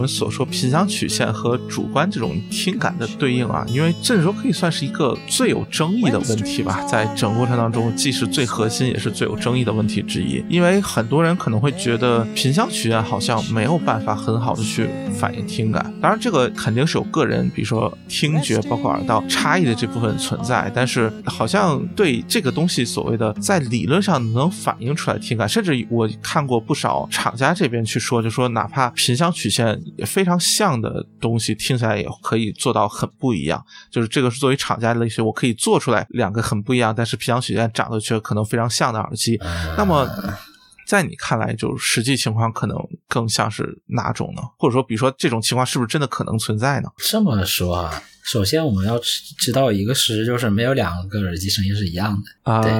我们所说频响曲线和主观这种听感的对应啊，因为这时候可以算是一个最有争议的问题吧，在整个过程当中，既是最核心，也是最有争议的问题之一。因为很多人可能会觉得频响曲线好像没有办法很好的去反映听感，当然这个肯定是有个人，比如说听觉包括耳道差异的这部分存在，但是好像对这个东西所谓的在理论上能反映出来听感，甚至我看过不少厂家这边去说，就说哪怕频响曲线非常像的东西，听起来也可以做到很不一样。就是这个是作为厂家的一些，我可以做出来两个很不一样，但是皮囊曲线长得却可能非常像的耳机。那么，在你看来，就实际情况可能更像是哪种呢？或者说，比如说这种情况是不是真的可能存在呢？这么说啊，首先我们要知道一个事实，就是没有两个耳机声音是一样的啊。对。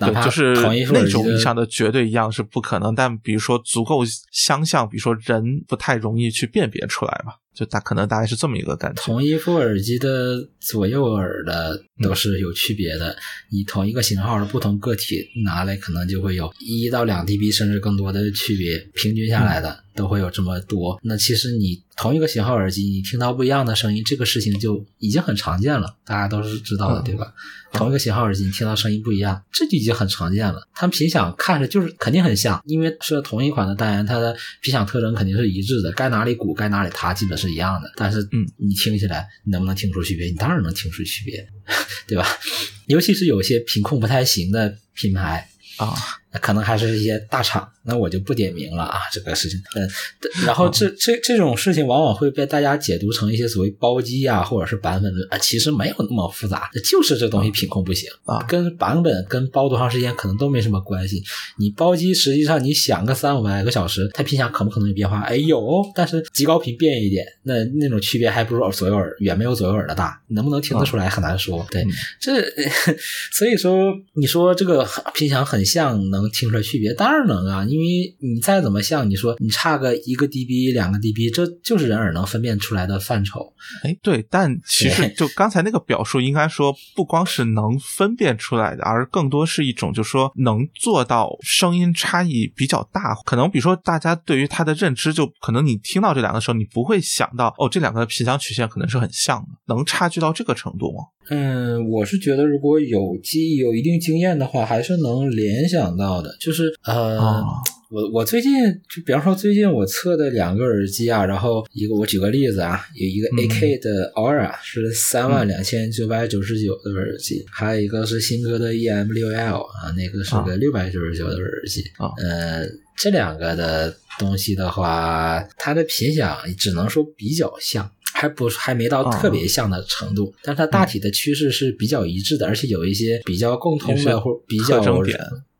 哪怕就是那种意义上的绝对一样是不可能，但比如说足够相像，比如说人不太容易去辨别出来吧，就大可能大概是这么一个感觉。同一副耳机的左右耳的都是有区别的，你同一个型号的不同个体拿来，可能就会有一到两 dB 甚至更多的区别，平均下来的都会有这么多。那其实你同一个型号耳机，你听到不一样的声音，这个事情就已经很常见了，大家都是知道的，嗯对吧？同一个型号耳机，你听到声音不一样，这就已经很常见了。它们频响看着就是肯定很像，因为是同一款的单元，它的频响特征肯定是一致的，该哪里鼓该哪里塌基本是一样的。但是，嗯，你听起来你能不能听出区别？你当然能听出区别，对吧？尤其是有些品控不太行的品牌，啊，那可能还是一些大厂，那我就不点名了啊，这个事情。嗯，然后这这这种事情往往会被大家解读成一些所谓包机啊，或者是版本论啊，其实没有那么复杂，就是这东西品控不行啊跟版本跟包多长时间可能都没什么关系。你包机实际上你想个三五百个小时，它频响可不可能有变化？哎有，但是极高频变一点，那那种区别还不如左右耳远没有左右耳的大，能不能听得出来很难说。对，嗯 这 所以说，你说这个频响很像，能听出来区别？当然能啊，因为你再怎么像，你说你差个一个 dB、两个 dB，这就是人耳能分辨出来的范畴。哎，对，但其实就刚才那个表述，应该说不光是能分辨出来的，而更多是一种，就是说能做到声音差异比较大。可能比如说大家对于它的认知，就可能你听到这两个时候，你不会想到哦，这两个频响曲线可能是很像的，能差距到这个程度吗？嗯，我是觉得如果有记忆、有一定经验的话，还是能联想到的。就是呃，哦我我最近就比方说最近我测的两个耳机啊，然后一个我举个例子啊，有一个嗯 AK 的 Aura 是三万两千九百九十九的耳机，还有一个是新歌的 EM 六 L 啊，那个是个六百九十九的耳机。啊呃，这两个的东西的话，它的频响只能说比较像。还不还没到特别像的程度，但是它大体的趋势是比较一致的，而且有一些比较共通的或比较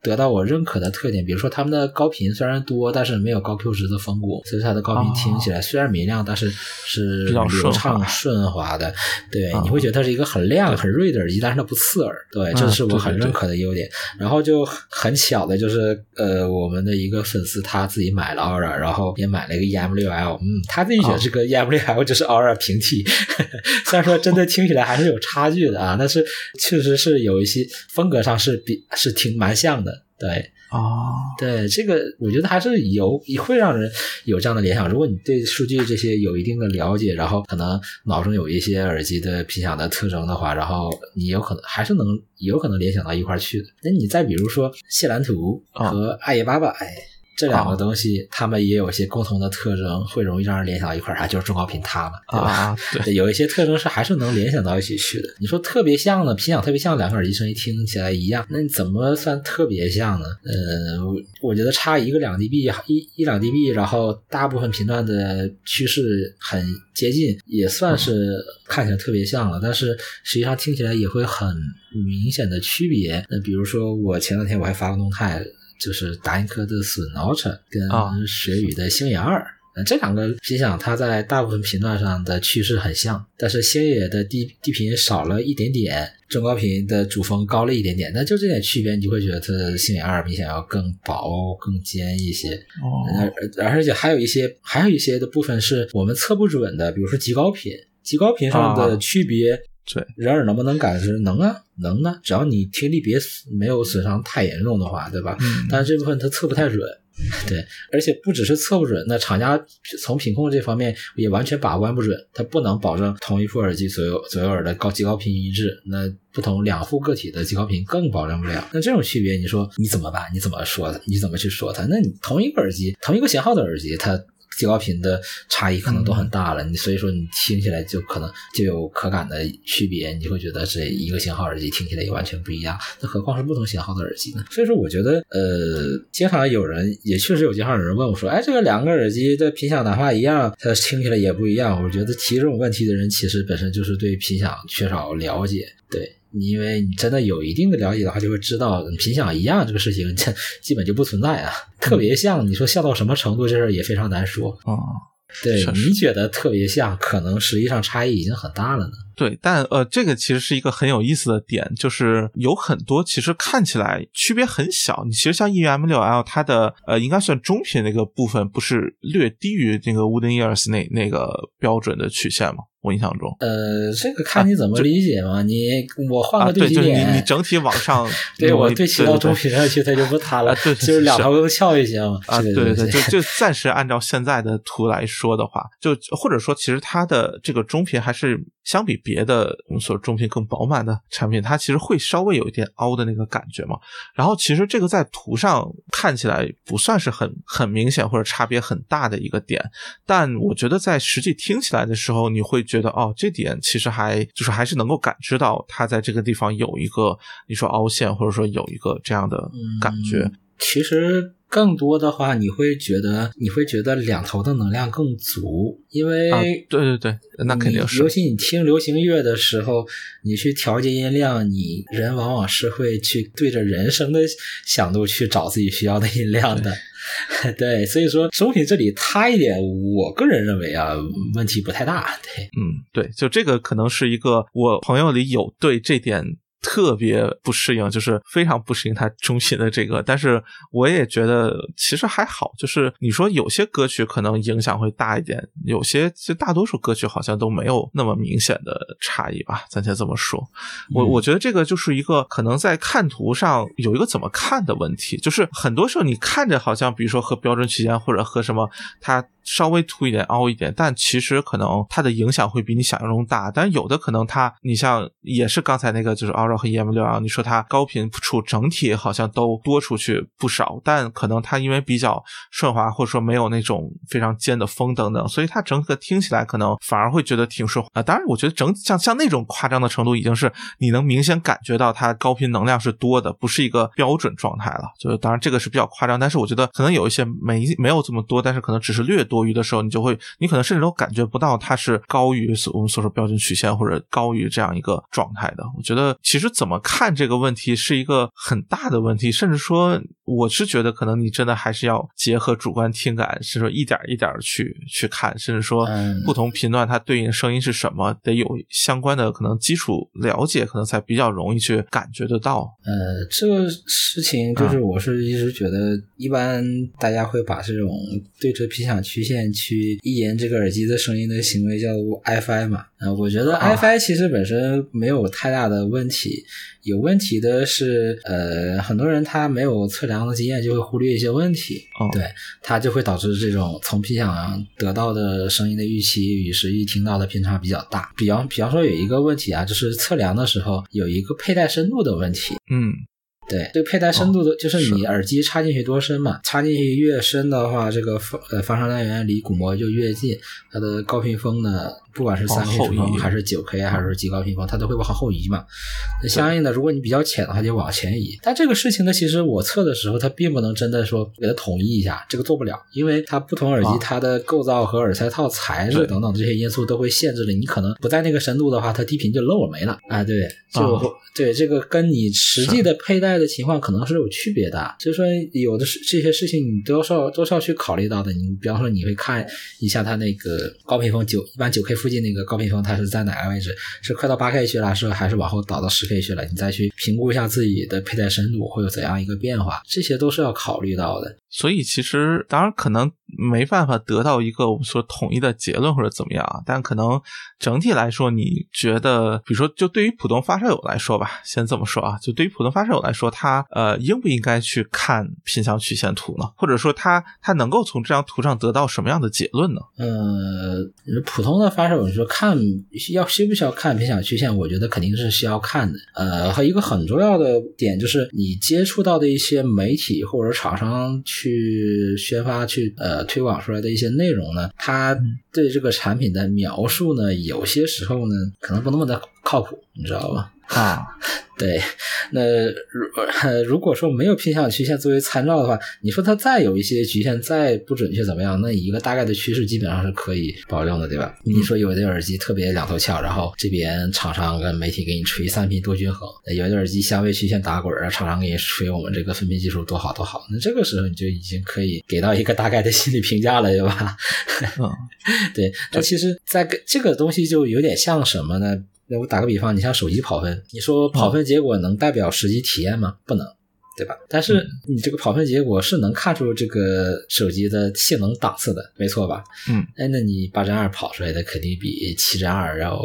得到我认可的特点，比如说他们的高频虽然多，但是没有高 Q 值的风鼓，所以它的高频听起来虽然明亮，但是是比较流畅顺滑的。对，啊你会觉得它是一个很亮很锐的耳机，但是它不刺耳。对，这啊是我很认可的优点。然后就很巧的就是，呃，我们的一个粉丝他自己买了 Aura，然后也买了一个 EM 六 L，嗯，他自己觉得这个 EM 六 L 就是 Aura 平替，虽然说真的听起来还是有差距的啊，但是确实是有一些风格上是比是挺蛮像的，对。哦，对这个，我觉得还是有会让人有这样的联想。如果你对数据这些有一定的了解，然后可能脑中有一些耳机的频响的特征的话，然后你有可能还是能有可能联想到一块儿去的。那你再比如说谢兰图和艾耶巴巴，哎。这两个东西，它们也有一些共同的特征，会容易让人联想到一块儿，啊，就是中高频塌了，对吧？啊，对，有一些特征是还是能联想到一起去的。你说特别像的，频响特别像，两个耳机声音听起来一样，那你怎么算特别像呢？呃，我我觉得差一个两 dB，一一两 dB，然后大部分频段的趋势很接近，也算是看起来特别像了。但是实际上听起来也会很明显的区别。那比如说，我前两天我还发个动态。就是达音科的损 Ultra 跟啊雪羽的星野二，呃这两个音响它在大部分频段上的趋势很像，但是星野的低低频少了一点点，中高频的主峰高了一点点，那就这点区别，你就会觉得它的星野二明显要更薄、更尖一些。哦，而而且还有一些还有一些的部分是我们测不准的，比如说极高频，极高频上的啊区别。对，人耳能不能感知？能啊，能啊，只要你听力别没有损伤太严重的话，对吧？嗯但是这部分它测不太准，对，而且不只是测不准，那厂家从品控这方面也完全把关不准，它不能保证同一副耳机左右左右耳的高极高频一致。那不同两副个体的极高频更保证不了。那这种区别，你说你怎么办？你怎么说它？你怎么去说它？那你同一个耳机，同一个型号的耳机，它。极高频的差异可能都很大了，你所以说你听起来就可能就有可感的区别，你就会觉得这一个型号耳机听起来也完全不一样，那何况是不同型号的耳机呢？所以说我觉得，呃，经常有人也确实有经常有人问我说，哎，这个两个耳机的频响哪怕一样，它听起来也不一样。我觉得提这种问题的人其实本身就是对频响缺少了解，对。你因为你真的有一定的了解的话，就会知道品相一样这个事情，这 基本就不存在啊。特别像，你说像到什么程度，这事儿也非常难说啊。对你觉得特别像，可能实际上差异已经很大了呢。对，但呃，这个其实是一个很有意思的点，就是有很多其实看起来区别很小。你其实像 E M 六 L，它的呃应该算中频那个部分，不是略低于那个 Wooden Ears 那那个标准的曲线吗？我印象中，呃，这个看你怎么理解嘛。你我换个对齐点，你你整体往上，对我对齐到中频上去，它就不塌了，对，就是两头都翘一些嘛。啊，对对对，就就暂时按照现在的图来说的话，就或者说其实它的这个中频还是相比别的我们说中频更饱满的产品，它其实会稍微有一点凹的那个感觉嘛。然后其实这个在图上看起来不算是很很明显或者差别很大的一个点，但我觉得在实际听起来的时候，你会觉得哦，这点。其实还就是还是能够感知到他在这个地方有一个你说凹陷，或者说有一个这样的感觉。其实更多的话，你会觉得你会觉得两头的能量更足，因为对对对，那肯定是。尤其你听流行乐的时候，你去调节音量，你人往往是会去对着人声的响度去找自己需要的音量的。对，所以说中频这里塌一点，我个人认为啊，问题不太大。对，嗯，对，就这个可能是一个我朋友里有对这点。特别不适应，就是非常不适应它中心的这个，但是我也觉得其实还好，就是你说有些歌曲可能影响会大一点，有些其实大多数歌曲好像都没有那么明显的差异吧，暂且这么说。我我觉得这个就是一个可能在看图上有一个怎么看的问题，就是很多时候你看着好像，比如说和标准曲线或者和什么它。稍微凸一点、凹一点，但其实可能它的影响会比你想象中大。但有的可能它，你像也是刚才那个，就是 Aura 和 EM 六啊，你说它高频处整体好像都多出去不少，但可能它因为比较顺滑，或者说没有那种非常尖的风等等，所以它整个听起来可能反而会觉得挺顺滑啊。当然，我觉得整像像那种夸张的程度，已经是你能明显感觉到它高频能量是多的，不是一个标准状态了。就是当然这个是比较夸张，但是我觉得可能有一些没没有这么多，但是可能只是略多。多余的时候，你就会，你可能甚至都感觉不到它是高于所我们所说标准曲线或者高于这样一个状态的。我觉得其实怎么看这个问题是一个很大的问题，甚至说，我是觉得可能你真的还是要结合主观听感，是说一点一点去去看，甚至说不同频段它对应的声音是什么，得有相关的可能基础了解，可能才比较容易去感觉得到。呃，这个事情就是我是一直觉得，一般大家会把这种对着频响曲。线去一言这个耳机的声音的行为叫做 Fi 嘛？啊，我觉得 iFi 其实本身没有太大的问题，有问题的是，呃，很多人他没有测量的经验，就会忽略一些问题，哦对，它就会导致这种从频响得到的声音的预期与实际听到的偏差比较大。比方，比方说有一个问题啊，就是测量的时候有一个佩戴深度的问题，嗯。对，这个佩戴深度的，就是你耳机插进去多深嘛？插进去越深的话，这个发呃发声单元离鼓膜就越近，它的高频风呢。不管是三 K 还是九 K 还是极高频风，它都会往后移嘛。那相应的，如果你比较浅的话，就往前移。但这个事情呢，其实我测的时候，它并不能真的说给它统一一下，这个做不了，因为它不同耳机它的构造和耳塞套材质等等这些因素都会限制了。你可能不在那个深度的话，它低频就漏了没了。啊，对，就对这个跟你实际的佩戴的情况可能是有区别的。所以说，有的是这些事情你都是要都是要去考虑到的。你比方说，你会看一下它那个高频峰九一般九 K 附近那个高频峰，它是在哪个位置？是快到八 K 去了，是还是往后倒到十 K 去了？你再去评估一下自己的佩戴深度会有怎样一个变化，这些都是要考虑到的。所以其实当然可能没办法得到一个我们说统一的结论或者怎么样啊，但可能整体来说，你觉得，比如说就对于普通发烧友来说吧，先这么说啊，就对于普通发烧友来说，他呃应不应该去看偏向曲线图呢？或者说他他能够从这张图上得到什么样的结论呢？呃，普通的发烧友说看要需不需要看偏向曲线？我觉得肯定是需要看的。呃，和一个很重要的点就是你接触到的一些媒体或者厂商。去宣发、去呃推广出来的一些内容呢，它对这个产品的描述呢，有些时候呢，可能不那么的靠谱，你知道吧？啊。对，那如如果说没有偏向曲线作为参照的话，你说它再有一些局限，再不准确怎么样？那一个大概的趋势基本上是可以保证的，对吧？你说有的耳机特别两头翘，然后这边厂商跟媒体给你吹三频多均衡，有的耳机相位曲线打滚儿，厂商给你吹我们这个分频技术多好多好，那这个时候你就已经可以给到一个大概的心理评价了，对吧？嗯，对，那其实在这个东西就有点像什么呢？那我打个比方，你像手机跑分，你说跑分结果能代表实际体验吗？不能。对吧？但是你这个跑分结果是能看出这个手机的性能档次的，没错吧？嗯，哎，那你八针二跑出来的肯定比七针二要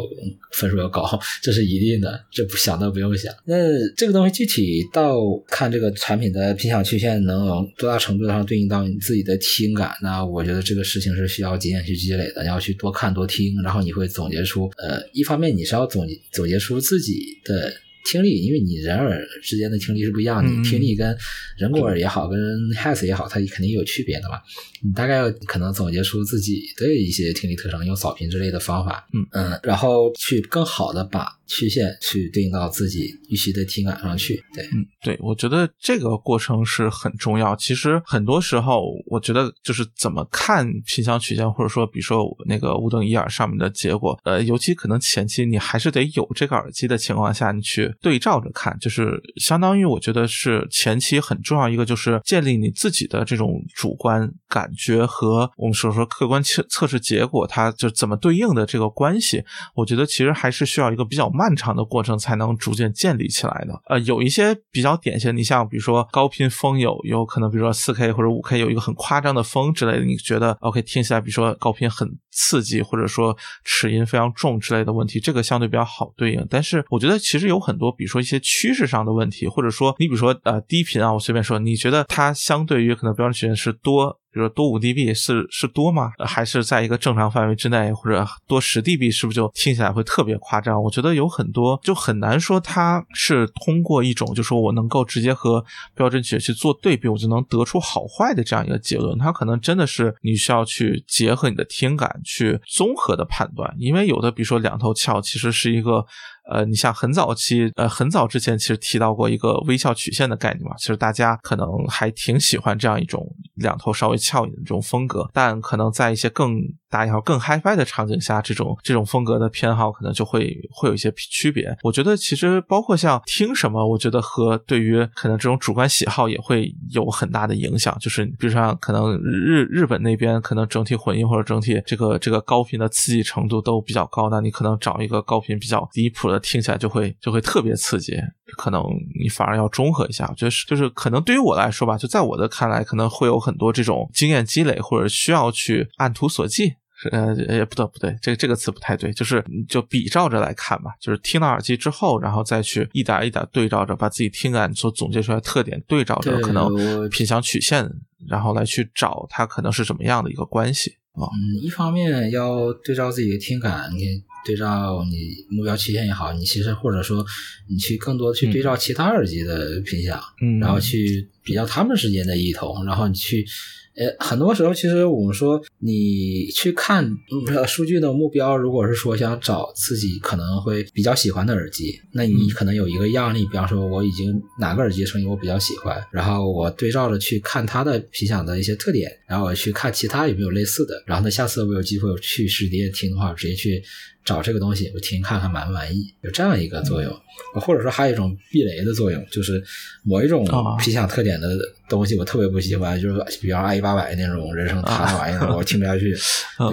分数要高，这是一定的，这不想都不用想。那这个东西具体到看这个产品的偏向曲线能多大程度上对应到你自己的听感，那我觉得这个事情是需要经验去积累的，你要去多看多听，然后你会总结出，呃，一方面你是要总总结出自己的。听力，因为你人耳之间的听力是不一样的，听力跟人工耳也好，跟 Has 也好，它肯定有区别的嘛。你大概可能总结出自己的一些听力特征，用扫频之类的方法，嗯嗯，然后去更好的把曲线去对应到自己预期的听感上去。对，嗯，对，我觉得这个过程是很重要。其实很多时候，我觉得就是怎么看频响曲线，或者说，比如说那个五等一耳上面的结果，呃，尤其可能前期你还是得有这个耳机的情况下，你去对照着看，就是相当于我觉得是前期很重要一个，就是建立你自己的这种主观感。觉和我们所说客观测测试结果，它就怎么对应的这个关系，我觉得其实还是需要一个比较漫长的过程才能逐渐建立起来的。呃，有一些比较典型，你像比如说高频风有有可能，比如说四 K 或者五 K 有一个很夸张的风之类的，你觉得 OK 听起来，比如说高频很刺激，或者说齿音非常重之类的问题，这个相对比较好对应。但是我觉得其实有很多，比如说一些趋势上的问题，或者说你比如说呃低频啊，我随便说，你觉得它相对于可能标准曲线是多。比如说多五 dB 是是多吗？还是在一个正常范围之内，或者多十 dB 是不是就听起来会特别夸张？我觉得有很多就很难说它是通过一种就说我能够直接和标准曲线去做对比，我就能得出好坏的这样一个结论。它可能真的是你需要去结合你的听感去综合的判断，因为有的比如说两头翘其实是一个。呃，你像很早期，呃，很早之前其实提到过一个微笑曲线的概念嘛，其实大家可能还挺喜欢这样一种两头稍微翘一点的这种风格，但可能在一些更大一号、更 HiFi 的场景下，这种这种风格的偏好可能就会会有一些区别。我觉得其实包括像听什么，我觉得和对于可能这种主观喜好也会有很大的影响。就是比如说，可能日日本那边可能整体混音或者整体这个这个高频的刺激程度都比较高，那你可能找一个高频比较离谱的。听起来就会就会特别刺激，可能你反而要中和一下。我觉得是，就是可能对于我来说吧，就在我的看来，可能会有很多这种经验积累，或者需要去按图索骥。呃，也不对，不对，这个这个词不太对，就是就比照着来看吧。就是听到耳机之后，然后再去一点一点对照着，把自己听感所总结出来特点对照着，可能品相曲线，然后来去找它可能是怎么样的一个关系啊。嗯，一方面要对照自己的听感，你。对照你目标曲线也好，你其实或者说你去更多的去对照其他耳机的品相，嗯，然后去比较它们之间的异同，然后你去。呃，很多时候，其实我们说，你去看数据的目标，如果是说想找自己可能会比较喜欢的耳机，那你可能有一个样例，比方说，我已经哪个耳机声音我比较喜欢，然后我对照着去看它的频响的一些特点，然后我去看其他有没有类似的，然后呢，下次我有机会去实体店听的话，直接去找这个东西，我听看看满不满意，有这样一个作用。或者说还有一种避雷的作用，就是某一种皮相特点的东西我特别不喜欢，就是比方 i 一八百那种人声塌玩意儿，我听不下去。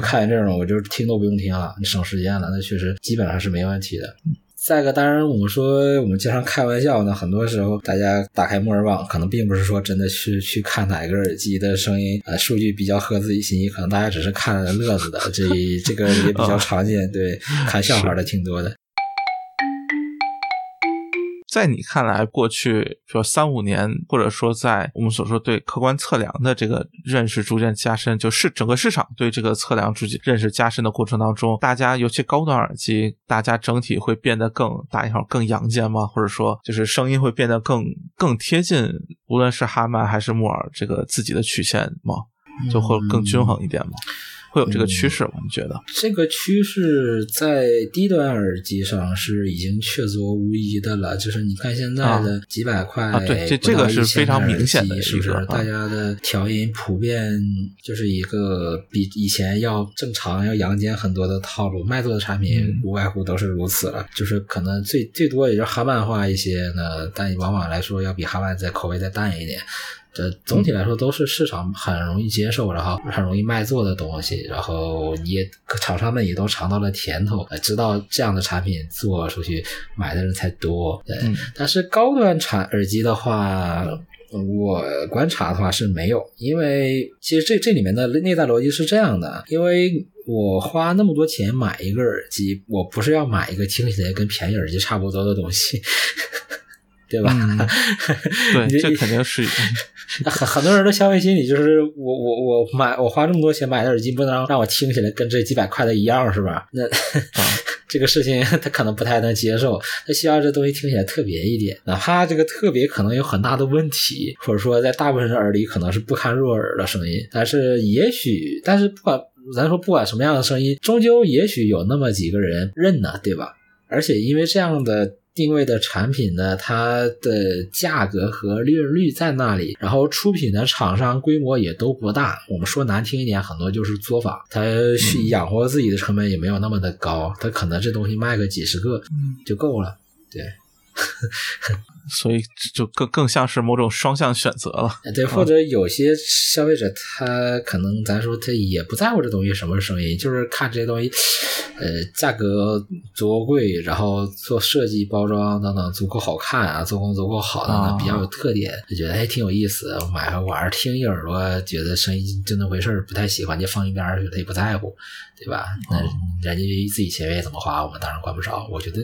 看见这种我就听都不用听了，你省时间了，那确实基本上是没问题的。再一个，当然我们说我们经常开玩笑呢，很多时候大家打开墨尔网，可能并不是说真的去去看哪个耳机的声音呃数据比较合自己心意，可能大家只是看乐子的，这这个也比较常见，对，看笑话的挺多的。在你看来，过去比如三五年，或者说在我们所说对客观测量的这个认识逐渐加深，就是整个市场对这个测量逐渐认识加深的过程当中，大家尤其高端耳机，大家整体会变得更大一号、更阳间吗？或者说，就是声音会变得更更贴近，无论是哈曼还是木耳这个自己的曲线吗？就会更均衡一点吗？会有这个趋势我们觉得这个趋势在低端耳机上是已经确凿无疑的了？就是你看现在的几百块，啊，对，这这个是非常明显的，是不是？大家的调音普遍就是一个比以前要正常、要阳间很多的套路。卖座的产品无外乎都是如此了，就是可能最最多也就哈曼化一些呢，但往往来说要比哈曼再口味再淡一点。这总体来说都是市场很容易接受，然后很容易卖座的东西，然后也厂商们也都尝到了甜头，知道这样的产品做出去买的人才多。对，但是高端产耳机的话，我观察的话是没有，因为其实这这里面的内在逻辑是这样的，因为我花那么多钱买一个耳机，我不是要买一个听起来跟便宜耳机差不多的东西。对吧？对，这肯定是。很很多人的消费心理就是，我我我买我花这么多钱买的耳机，不能让让我听起来跟这几百块的一样，是吧？那 这个事情他可能不太能接受，他希望这东西听起来特别一点，哪怕这个特别可能有很大的问题，或者说在大部分人耳里可能是不堪入耳的声音，但是也许，但是不管咱说不管什么样的声音，终究也许有那么几个人认呢，对吧？而且因为这样的。定位的产品呢，它的价格和利润率在那里，然后出品的厂商规模也都不大。我们说难听一点，很多就是作坊，它养活自己的成本也没有那么的高，它可能这东西卖个几十个就够了，对。所以就更更像是某种双向选择了，对，或者有些消费者他可能咱说他也不在乎这东西什么声音，就是看这些东西，呃，价格足够贵，然后做设计、包装等等足够好看啊，做工足够好的，比较有特点，就觉得还挺有意思。买回玩听一耳朵，觉得声音就那回事不太喜欢就放一边儿，他也不在乎。对吧？那人家自己钱愿意怎么花，我们当然管不着。我觉得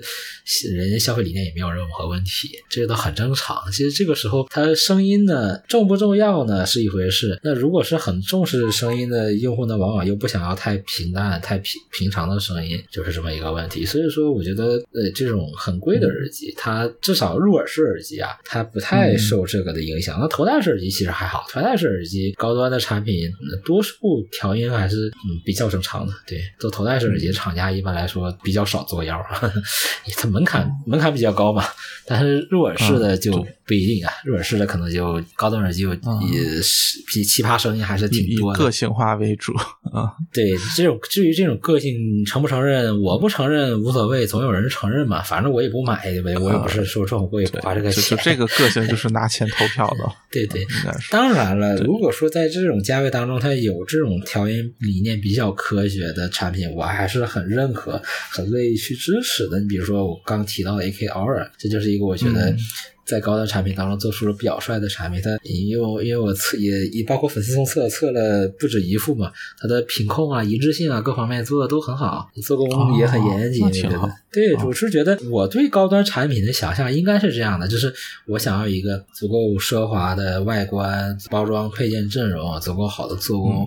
人家消费理念也没有任何问题，这个都很正常。其实这个时候，它声音呢重不重要呢是一回事。那如果是很重视声音的用户呢，往往又不想要太平淡、太平平常的声音，就是这么一个问题。所以说，我觉得呃，这种很贵的耳机，它至少入耳式耳机啊，它不太受这个的影响。那头戴式耳机其实还好，头戴式耳机高端的产品，多数调音还是嗯比较正常的。对，做头戴式耳机，厂家一般来说比较少作妖，它门槛门槛比较高嘛。但是入耳式的就不一定啊，入耳式的可能就高端耳机也是比奇葩声音还是挺多的，个性化为主啊。对，这种至于这种个性承不承认，我不承认无所谓，总有人承认嘛。反正我也不买，我也不是说这么贵花这个钱。这个个性就是拿钱投票的。对对，当然了，如果说在这种价位当中，它有这种调音理念比较科学的产品，我还是很认可、很乐意去支持的。你比如说我刚提到的 AK Aura，这就是一。一个我觉得。在高端产品当中做出了表率的产品，它因为因为我测也也包括粉丝送测测了不止一副嘛，它的品控啊、一致性啊各方面做的都很好，做工也很严谨。对，我是觉得我对高端产品的想象应该是这样的，就是我想要一个足够奢华的外观、包装、配件阵容，足够好的做工。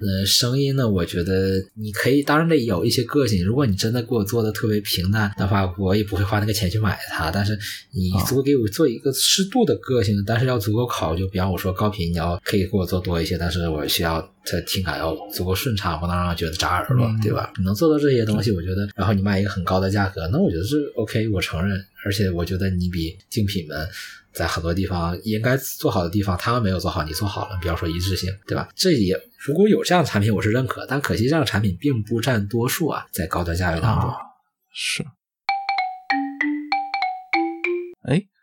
呃，声音呢，我觉得你可以，当然得有一些个性。如果你真的给我做的特别平淡的话，我也不会花那个钱去买它。但是你足够给我。做一个适度的个性，但是要足够考究。比方我说高频，你要可以给我做多一些，但是我需要它听感要足够顺畅，不能让人觉得扎耳朵，对吧？你能做到这些东西，我觉得，然后你卖一个很高的价格，那我觉得是 OK，我承认。而且我觉得你比竞品们在很多地方应该做好的地方，他们没有做好，你做好了。比方说一致性，对吧？这也如果有这样的产品，我是认可，但可惜这样的产品并不占多数啊，在高端价位当中。是。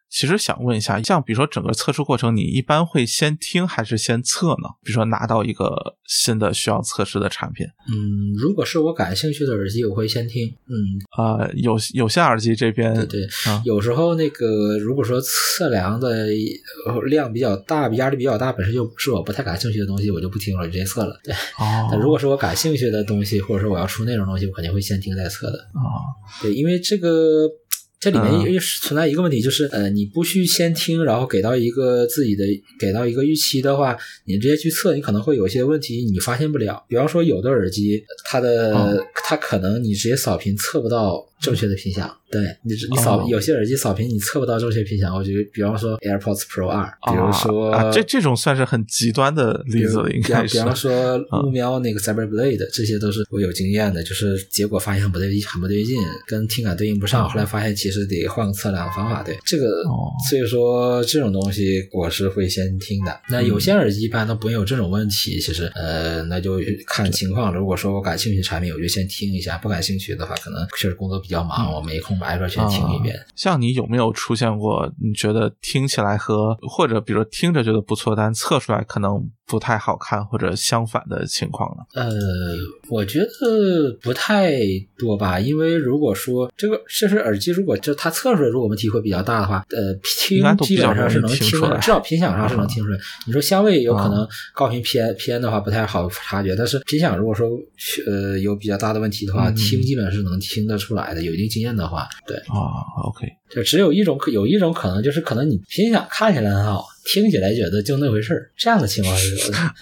其实想问一下，像比如说整个测试过程，你一般会先听还是先测呢？比如说拿到一个新的需要测试的产品，嗯，如果是我感兴趣的耳机，我会先听。嗯，呃，有有线耳机这边，对对，啊有时候那个如果说测量的呃量比较大、压力比较大，本身就是我不太感兴趣的东西，我就不听了，我直接测了。对，哦，但如果是我感兴趣的东西，或者说我要出那种东西，我肯定会先听再测的。啊对，因为这个这里面嗯。又是存在一个问题，就是呃，你不去先听，然后给到一个自己的给到一个预期的话，你直接去测，你可能会有一些问题你发现不了。比方说，有的耳机它的、哦。它可能你直接扫频测不到正确的频响，对你你扫、哦。有些耳机扫屏你测不到正确频响，我觉得比方说 AirPods Pro 二，比如说、啊啊这这种算是很极端的例子了，应比方该是。比方说啊木喵那个 Cyberblade，这些都是我有经验的，就是结果发现很不对，很不对劲，跟听感对应不上，后来发现其实得换个测量方法。对。这个，哦。所以说这种东西我是会先听的。那有些耳机一般都不会有这种问题，其实呃，那就看情况。如果说我感兴趣的产品，我就先听一下；不感兴趣的话，可能确实工作比较忙，我没空挨个全听一遍。啊像你有没有出现过你觉得听起来和或者比如说听着觉得不错，但测出来可能不太好看或者相反的情况呢？呃，我觉得不太多吧，因为如果说这个这是耳机，如果就它测出来如果问题会比较大的话，呃，听基本上是能听出来，至少频响上是能听出来。你说相位有可能啊高频偏偏的话不太好察觉，但是频响如果说呃有比较大的问题的话，嗯听基本是能听得出来的。有一定经验的话，对，啊，OK，就只有一种可有一种可能就是可能你频响看起来很好，听起来觉得就那回事儿，这样的情况是有的。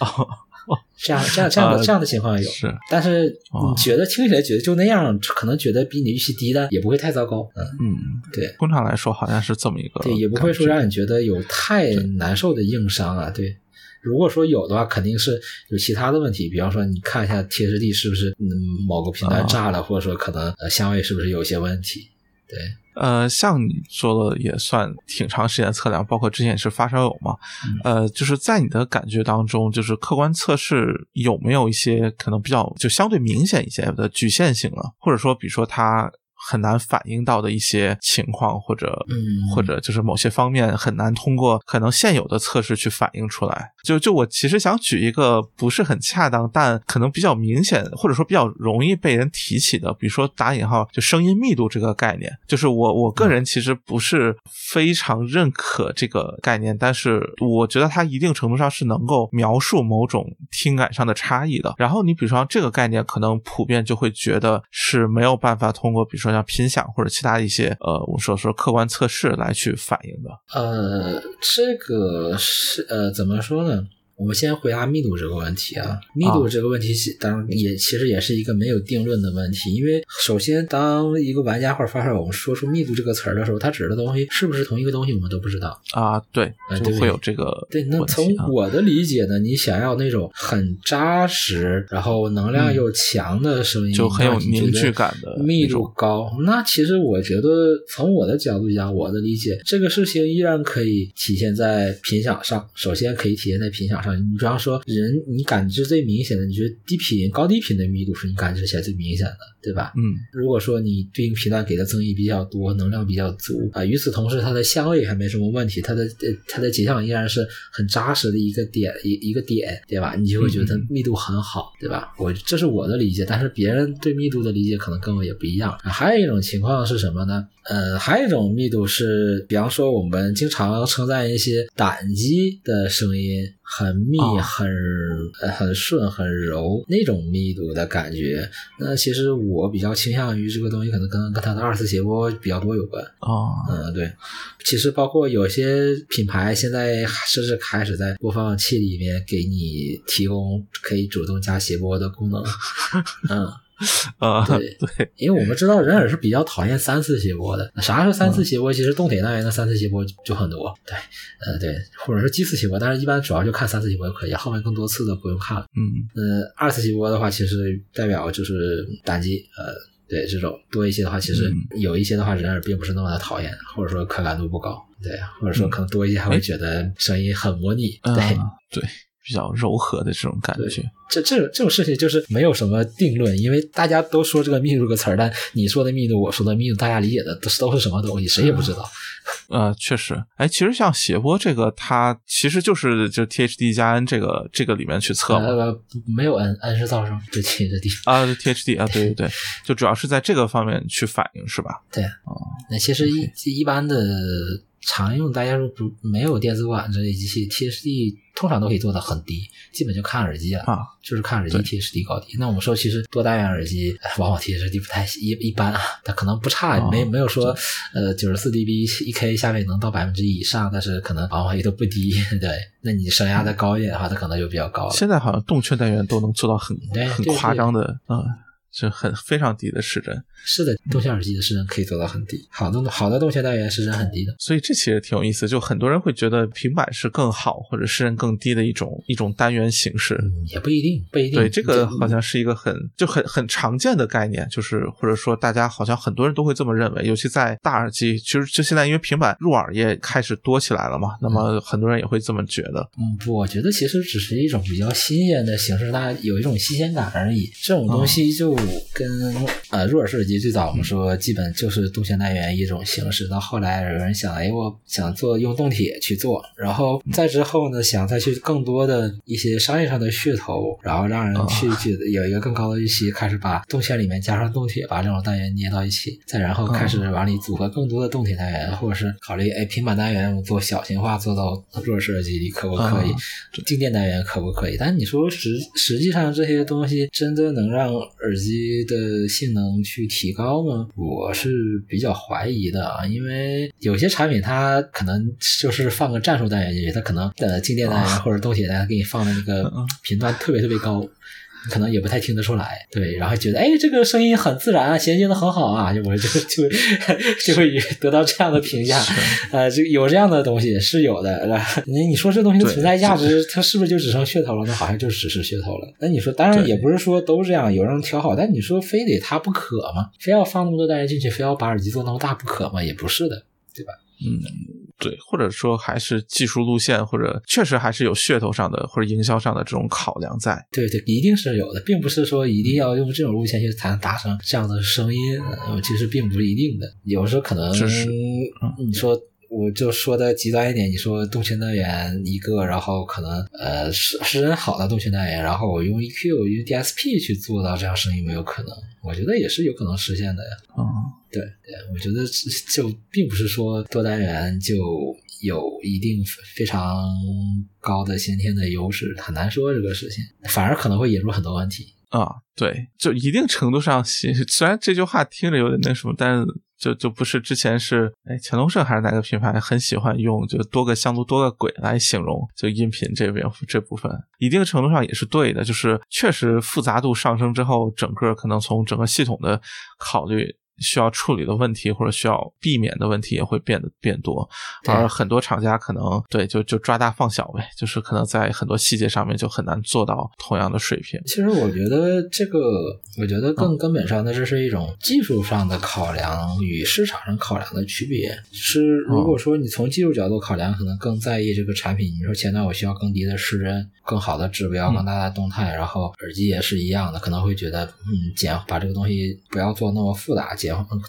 哦，这样这样这样的、啊这样的情况有，是。但是哦你觉得听起来觉得就那样，可能觉得比你预期低的也不会太糟糕，嗯，嗯，对。通常来说好像是这么一个对，也不会说让你觉得有太难受的硬伤啊，对。如果说有的话，肯定是有其他的问题，比方说你看一下贴实地是不是嗯某个频段啊。炸了，或者说可能呃相位是不是有一些问题，对，呃，像你做了也算挺长时间的测量，包括之前也是发烧友嘛。呃，就是在你的感觉当中，就是客观测试有没有一些可能比较就相对明显一些的局限性啊？或者说，比如说它很难反映到的一些情况，或者嗯或者就是某些方面很难通过可能现有的测试去反映出来。就就我其实想举一个不是很恰当，但可能比较明显，或者说比较容易被人提起的，比如说打引号就声音密度这个概念，就是我我个人其实不是非常认可这个概念，但是我觉得它一定程度上是能够描述某种听感上的差异的。然后你比如说这个概念，可能普遍就会觉得是没有办法通过比如说像频响或者其他一些呃我们所说客观测试来去反映的。呃，这个是呃怎么说呢？我们先回答密度这个问题啊，密度这个问题当然也其实也是一个没有定论的问题，因为首先当一个玩家或者发烧友我们说出密度这个词儿的时候，它指的东西是不是同一个东西，我们都不知道。啊，对，就会有这个对，那从。我的理解呢，你想要那种很扎实，然后能量又强的声音，嗯就很有凝聚感的密度高。那其实我觉得，从我的角度讲，我的理解，这个事情依然可以体现在频响上。首先可以体现在频响上，你比方说人，你感知最明显的，你觉得低频、高低频的密度是你感知起来最明显的，对吧？嗯如果说你对应频段给的增益比较多，能量比较足啊，与此同时它的相位还没什么问题，它的呃它的结像依然是很扎实的一个点一一个点，对吧？你就会觉得密度很好，对吧？我这是我的理解，但是别人对密度的理解可能跟我也不一样。啊还有一种情况是什么呢？呃，还有一种密度是，比方说我们经常称赞一些胆机的声音很密、哦很呃很顺、很柔那种密度的感觉。那其实我比较倾向于这个东西，可能跟跟它的二次谐波比较多有关。哦嗯，对。其实包括有些品牌现在甚至开始在播放器里面给你提供可以主动加谐波的功能。嗯，呃 对 对因为我们知道人耳是比较讨厌三次谐波的。啥是三次谐波？其实动铁单元的三次谐波就很多。对，呃，对，或者说奇次谐波，但是一般主要就看三次谐波就可以，后面更多次的不用看了。嗯呃，二次谐波的话，其实代表就是单机，呃，对这种多一些的话，其实嗯有一些的话，人耳并不是那么的讨厌，或者说可感度不高，对，或者说嗯可能多一些还会觉得声音很模拟，呃对，对。比较柔和的这种感觉。这这种这种事情就是没有什么定论，因为大家都说这个密度个词儿，但你说的密度，我说的密度，大家理解的都是都是什么东西，谁也不知道。呃，确实，哎，其实像谐波这个，它其实就是就 T H D 加 N 这个这个里面去测嘛，呃，没有 N，N 是噪声，对 T H D 啊，T H D 啊，对对对，就主要是在这个方面去反映，是吧？对，哦，那其实一一般的。常用大家说不没有电子管这类机器，T S D 通常都可以做到很低，基本就看耳机了，啊，就是看耳机 T S D 高低。那我们说其实多单元耳机往往 T S D 不太一一般啊，它可能不差，没没有说呃九十四 dB 一 K 下面能到百分之一以上，但是可能往往也都不低。对，那你声压再高一点的话，它可能就比较高了。现在好像动圈单元都能做到很很夸张的啊。是很非常低的失真，是的，动线耳机的失真可以做到很低，好的好的动线单元失真很低的，所以这其实挺有意思。就很多人会觉得平板是更好或者失真更低的一种一种单元形式，也不一定，不一定。对，这个好像是一个很就很很常见的概念，就是或者说大家好像很多人都会这么认为，尤其在大耳机，其实就现在因为平板入耳也开始多起来了嘛，那么很多人也会这么觉得。嗯，不，我觉得其实只是一种比较新鲜的形式，它有一种新鲜感而已。这种东西就。跟呃入耳式耳机最早我们说基本就是动线单元一种形式，到后来有人想，哎，我想做用动铁去做，然后再之后呢，想再去更多的一些商业上的噱头，然后让人去去有一个更高的预期，开始把动线里面加上动铁，把这种单元捏到一起，再然后开始往里组合更多的动铁单元，或者是考虑哎平板单元做小型化做到入耳式耳机里可不可以？静电单元可不可以？但你说实实际上这些东西真的能让耳机的的性能去提高吗？我是比较怀疑的啊，因为有些产品它可能就是放个战术单元进去，它可能呃静电单元或者动铁单元给你放的那个频段特别特别高。可能也不太听得出来，对，然后觉得哎，这个声音很自然啊，衔接的很好啊，就我就就 就会得到这样的评价，呃，就有这样的东西是有的，你你说这东西的存在价值，它是不是就只剩噱头了？那好像就只是噱头了。那你说，当然也不是说都这样，有人调好，但你说非得它不可吗？非要放那么多单元进去，非要把耳机做那么大不可吗？也不是的，对吧？嗯。对，或者说还是技术路线，或者确实还是有噱头上的或者营销上的这种考量在。对对，一定是有的，并不是说一定要用这种路线去才能达成这样的声音，其实并不是一定的。有时候可能你说。我就说的极端一点，你说动圈单元一个，然后可能呃是是很好的动圈单元，然后我用 EQ 用 DSP 去做到这样声音，没有可能？我觉得也是有可能实现的呀。嗯，对对，我觉得 就并不是说多单元就有一定非常高的先天的优势，很难说这个事情，反而可能会引入很多问题。啊，对，就一定程度上，虽然这句话听着有点那什么，但是。就就不是之前是哎，乾隆盛还是哪个品牌很喜欢用就多个香炉多个鬼来形容就音频这边这部分，一定程度上也是对的，就是确实复杂度上升之后，整个可能从整个系统的考虑。需要处理的问题或者需要避免的问题也会变得变多，而很多厂家可能对就就抓大放小呗，就是可能在很多细节上面就很难做到同样的水平。其实我觉得这个，我觉得更根本上的这是一种技术上的考量与市场上考量的区别。是如果说你从技术角度考量，可能更在意这个产品，你说前端我需要更低的失真、更好的指标、更大的动态，然后耳机也是一样的，可能会觉得嗯简把这个东西不要做那么复杂。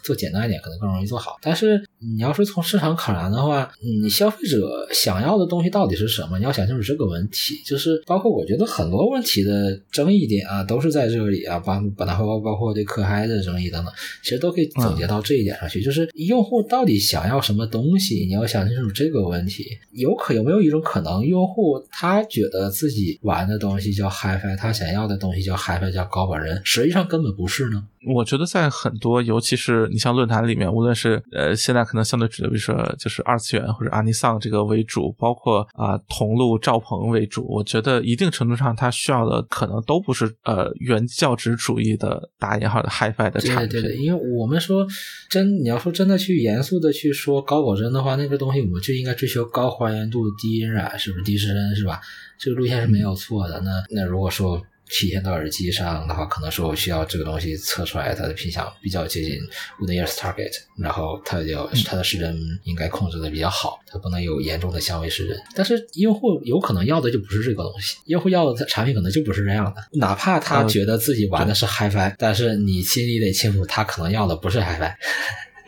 做简单一点可能更容易做好，但是你要是从市场考量的话，你消费者想要的东西到底是什么？你要想清楚这个问题，就是包括我觉得很多问题的争议点啊，都是在这里啊，包包括包括对可嗨的争议等等，其实都可以总结到这一点上去，就是用户到底想要什么东西，你要想清楚这个问题。有可有没有一种可能，用户他觉得自己玩的东西叫 HiFi，他想要的东西叫 HiFi 叫高保人，实际上根本不是呢？我觉得在很多，尤其是你像论坛里面，无论是呃现在可能相对指的，比如说就是二次元或者阿尼桑这个为主，包括啊同路赵鹏为主，我觉得一定程度上他需要的可能都不是呃原教旨主义的打引号的 HiFi 的产品。对对对，因为我们说真你要说真的去严肃的去说高保真的话，那个东西我们就应该追求高还原度、低音染，是不是低失真是吧？这个路线是没有错的。那那如果说。体现到耳机上的话，可能说我需要这个东西测出来它的频响比较接近 wooden ears target，然后它要它的失真应该控制的比较好，它不能有严重的相位失真。但是用户有可能要的就不是这个东西，用户要的产品可能就不是这样的，哪怕他觉得自己玩的是 HiFi，但是你心里得清楚，他可能要的不是 HiFi。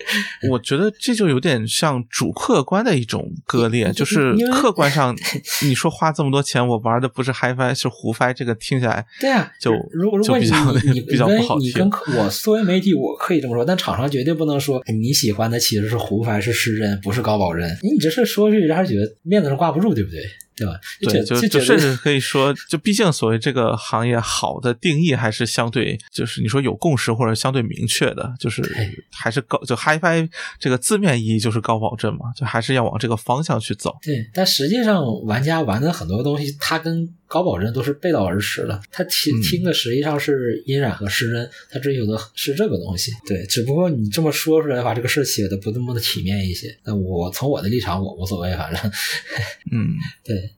我觉得这就有点像主客观的一种割裂，就是客观上 你说花这么多钱，我玩的不是 HiFi 是胡 Fi，这个听起来对啊，就如如果你你比较 不好听。你跟我作为媒体，我可以这么说，但厂商绝对不能说你喜欢的其实是胡 Fi 是失真，不是高保真。你这事说出去，让人觉得面子上挂不住，对不对？对吧？对，就就甚至可以说，就毕竟所谓这个行业好的定义还是相对，就是你说有共识或者相对明确的，就是还是高，就 HiFi 这个字面意义就是高保真嘛，就还是要往这个方向去走。对，但实际上玩家玩的很多东西，它跟高保真都是背道而驰的。他听听的实际上是音染和失真，他追求的是这个东西。对，只不过你这么说出来的话，这个事写的不那么的体面一些。那我从我的立场，我无所谓，反正，嗯，对。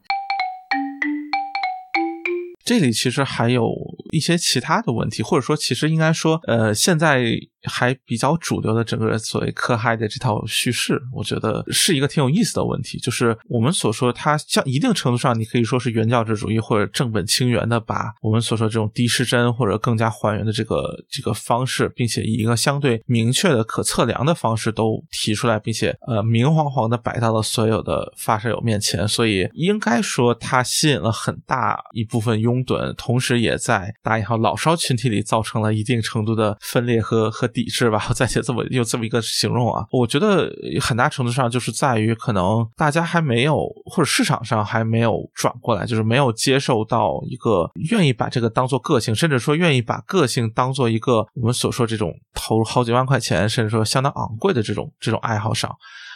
这里其实还有一些其他的问题，或者说，其实应该说，呃，现在。还比较主流的整个所谓科嗨的这套叙事，我觉得是一个挺有意思的问题。就是我们所说，它像一定程度上，你可以说是原教旨主义或者正本清源的，把我们所说这种低失真或者更加还原的这个这个方式，并且以一个相对明确的可测量的方式都提出来，并且呃明晃晃的摆到了所有的发射友面前。所以应该说，它吸引了很大一部分拥趸，同时也在打引号老烧群体里造成了一定程度的分裂和和。抵制吧，再写这么用这么一个形容啊，我觉得很大程度上就是在于可能大家还没有或者市场上还没有转过来，就是没有接受到一个愿意把这个当做个性，甚至说愿意把个性当做一个我们所说这种投入好几万块钱，甚至说相当昂贵的这种这种爱好上。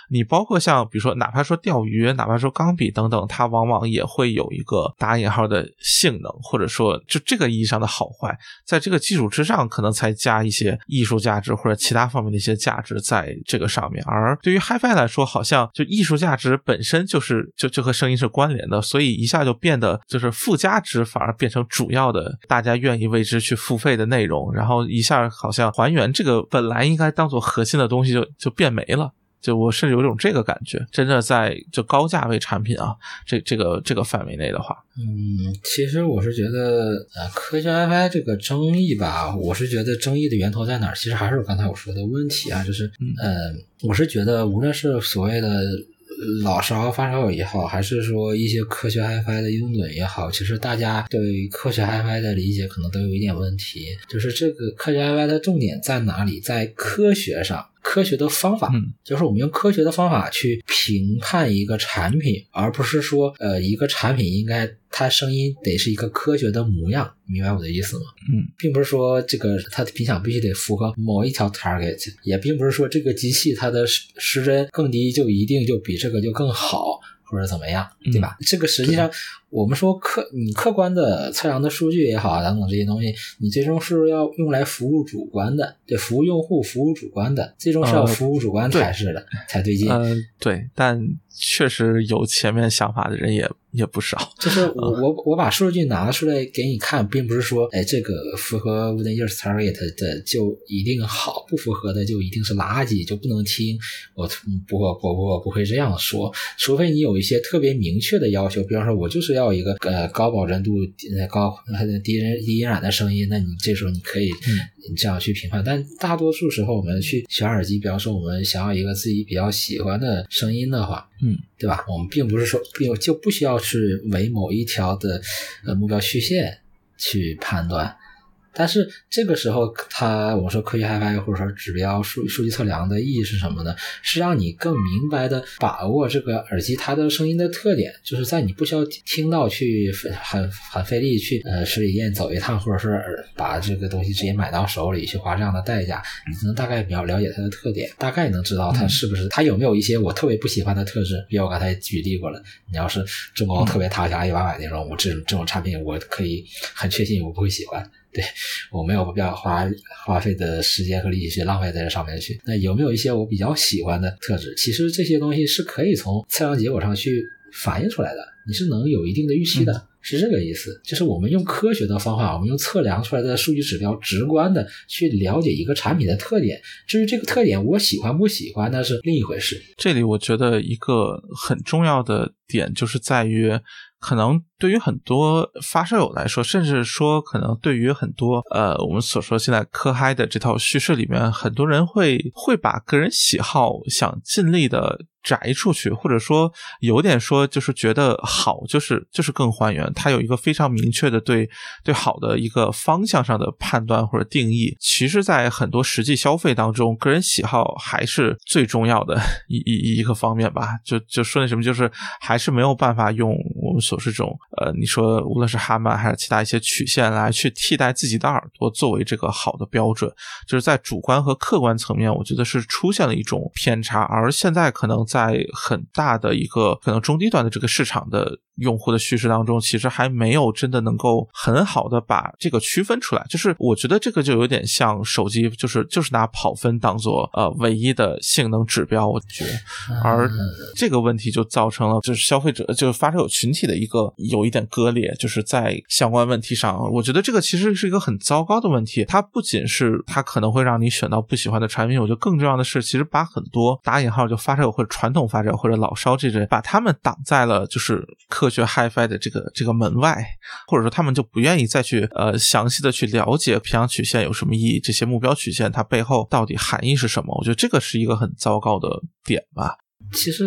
你包括像比如说，哪怕说钓鱼，哪怕说钢笔等等，它往往也会有一个打引号的性能，或者说就这个意义上的好坏，在这个基础之上，可能才加一些艺术价值或者其他方面的一些价值在这个上面。而对于 HiFi 来说，好像就艺术价值本身就是就就和声音是关联的，所以一下就变得就是附加值反而变成主要的，大家愿意为之去付费的内容，然后一下好像还原这个本来应该当做核心的东西就就变没了。就我甚至有种这个感觉，真的在就高价位产品啊，这这个这个范围内的话，嗯，其实我是觉得，呃，科学 WiFi 这个争议吧，我是觉得争议的源头在哪儿？其实还是我刚才我说的问题啊，就是，呃，我是觉得无论是所谓的老烧发烧友也好，还是说一些科学 WiFi 的拥趸也好，其实大家对科学 WiFi 的理解可能都有一点问题，就是这个科学 WiFi 的重点在哪里？在科学上。科学的方法，就是我们用科学的方法去评判一个产品，而不是说，呃，一个产品应该它声音得是一个科学的模样，明白我的意思吗？嗯，并不是说这个它的频响必须得符合某一条 target，也并不是说这个机器它的失失真更低就一定就比这个就更好。或者怎么样，对吧？这个实际上，我们说客你客观的测量的数据也好啊，等等这些东西，你最终是要用来服务主观的，对，服务用户、服务主观的，最终是要服务主观才是的，才对劲。嗯，对，但确实有前面想法的人也。也不少，就是 我我我把数据拿出来给你看，并不是说，哎，这个符合 within ears target 的就一定好，不符合的就一定是垃圾，就不能听。我不不不不不会这样说，除非你有一些特别明确的要求，比方说，我就是要一个呃高保真度、高低音低音染的声音，那你这时候你可以你这样去评判。但大多数时候，我们去选耳机，比方说我们想要一个自己比较喜欢的声音的话。嗯，对吧？我们并不是说，并就不需要去为某一条的呃目标曲线去判断。但是这个时候，它我们说科学 HiFi 或者说指标数数据测量的意义是什么呢？是让你更明白的把握这个耳机它的声音的特点，就是在你不需要听到去很很费力去呃实体店走一趟，或者是把这个东西直接买到手里去花这样的代价，你能大概比较了解它的特点，大概能知道它是不是它有没有一些我特别不喜欢的特质。比如我刚才举例过了，你要是中高特别塌下一百百那种，我这种这种产品我可以很确信我不会喜欢。对我没有必要花花费的时间和力气去浪费在这上面去。那有没有一些我比较喜欢的特质？其实这些东西是可以从测量结果上去反映出来的，你是能有一定的预期的。是这个意思。就是我们用科学的方法，我们用测量出来的数据指标，直观的去了解一个产品的特点。至于这个特点我喜欢不喜欢，那是另一回事。这里我觉得一个很重要的点就是在于。可能对于很多发烧友来说，甚至说可能对于很多呃我们所说现在科嗨的这套叙事里面，很多人会会把个人喜好想尽力的。摘出去，或者说有点说，就是觉得好，就是就是更还原。它有一个非常明确的对对好的一个方向上的判断或者定义。其实，在很多实际消费当中，个人喜好还是最重要的一一一个方面吧。就就说那什么，就是还是没有办法用我们所说这种呃，你说无论是哈曼还是其他一些曲线来去替代自己的耳朵作为这个好的标准。就是在主观和客观层面，我觉得是出现了一种偏差。而现在可能。在很大的一个可能中低端的这个市场的。用户的叙事当中，其实还没有真的能够很好的把这个区分出来。就是我觉得这个就有点像手机，就是就是拿跑分当做呃唯一的性能指标，我觉得。而这个问题就造成了就是消费者就是发烧友群体的一个有一点割裂，就是在相关问题上，我觉得这个其实是一个很糟糕的问题。它不仅是它可能会让你选到不喜欢的产品，我觉得更重要的是，其实把很多打引号就发烧友或者传统发烧友或者老烧这类，把他们挡在了就是可。科学 HiFi 的这个这个门外，或者说他们就不愿意再去呃详细的去了解培养曲线有什么意义，这些目标曲线它背后到底含义是什么？我觉得这个是一个很糟糕的点吧。其实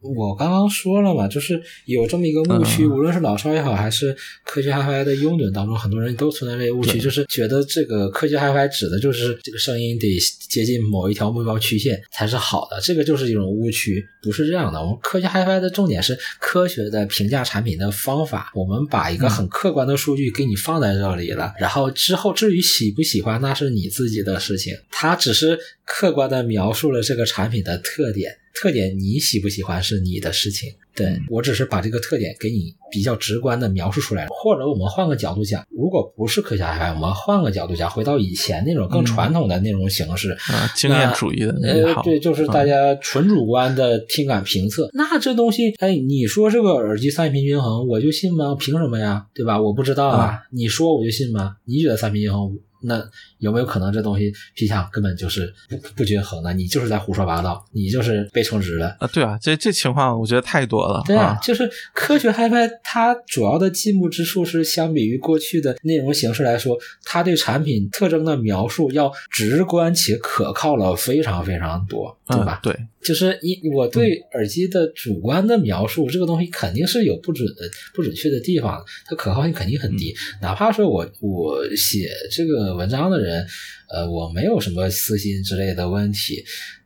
我刚刚说了嘛，就是有这么一个误区，无论是老少也好，还是科学 HiFi 的拥趸当中，很多人都存在这个误区，就是觉得这个科学 HiFi 指的就是这个声音得接近某一条目标曲线才是好的，这个就是一种误区，不是这样的。我们科学 HiFi 的重点是科学的评价产品的方法，我们把一个很客观的数据给你放在这里了，然后之后至于喜不喜欢，那是你自己的事情，它只是客观的描述了这个产品的特点。特点你喜不喜欢是你的事情，对我只是把这个特点给你比较直观的描述出来，或者我们换个角度讲，如果不是科学 HiFi，我们换个角度讲，回到以前那种更传统的那种形式，经验主义的呃，对，就是大家纯主观的听感评测，那这东西，哎，你说这个耳机三频均衡，我就信吗？凭什么呀？对吧？我不知道啊，你说我就信吗？你觉得三频均衡？那有没有可能这东西皮相根本就是不不均衡的？你就是在胡说八道，你就是被充值的啊？对啊，这这情况我觉得太多了。对啊，就是科学 HiFi 它主要的进步之处是，相比于过去的内容形式来说，它对产品特征的描述要直观且可靠了非常非常多，对吧？对。就是你我对耳机的主观的描述，这个东西肯定是有不准的、不准确的地方，它可靠性肯定很低。哪怕说我我写这个文章的人，呃，我没有什么私心之类的问题。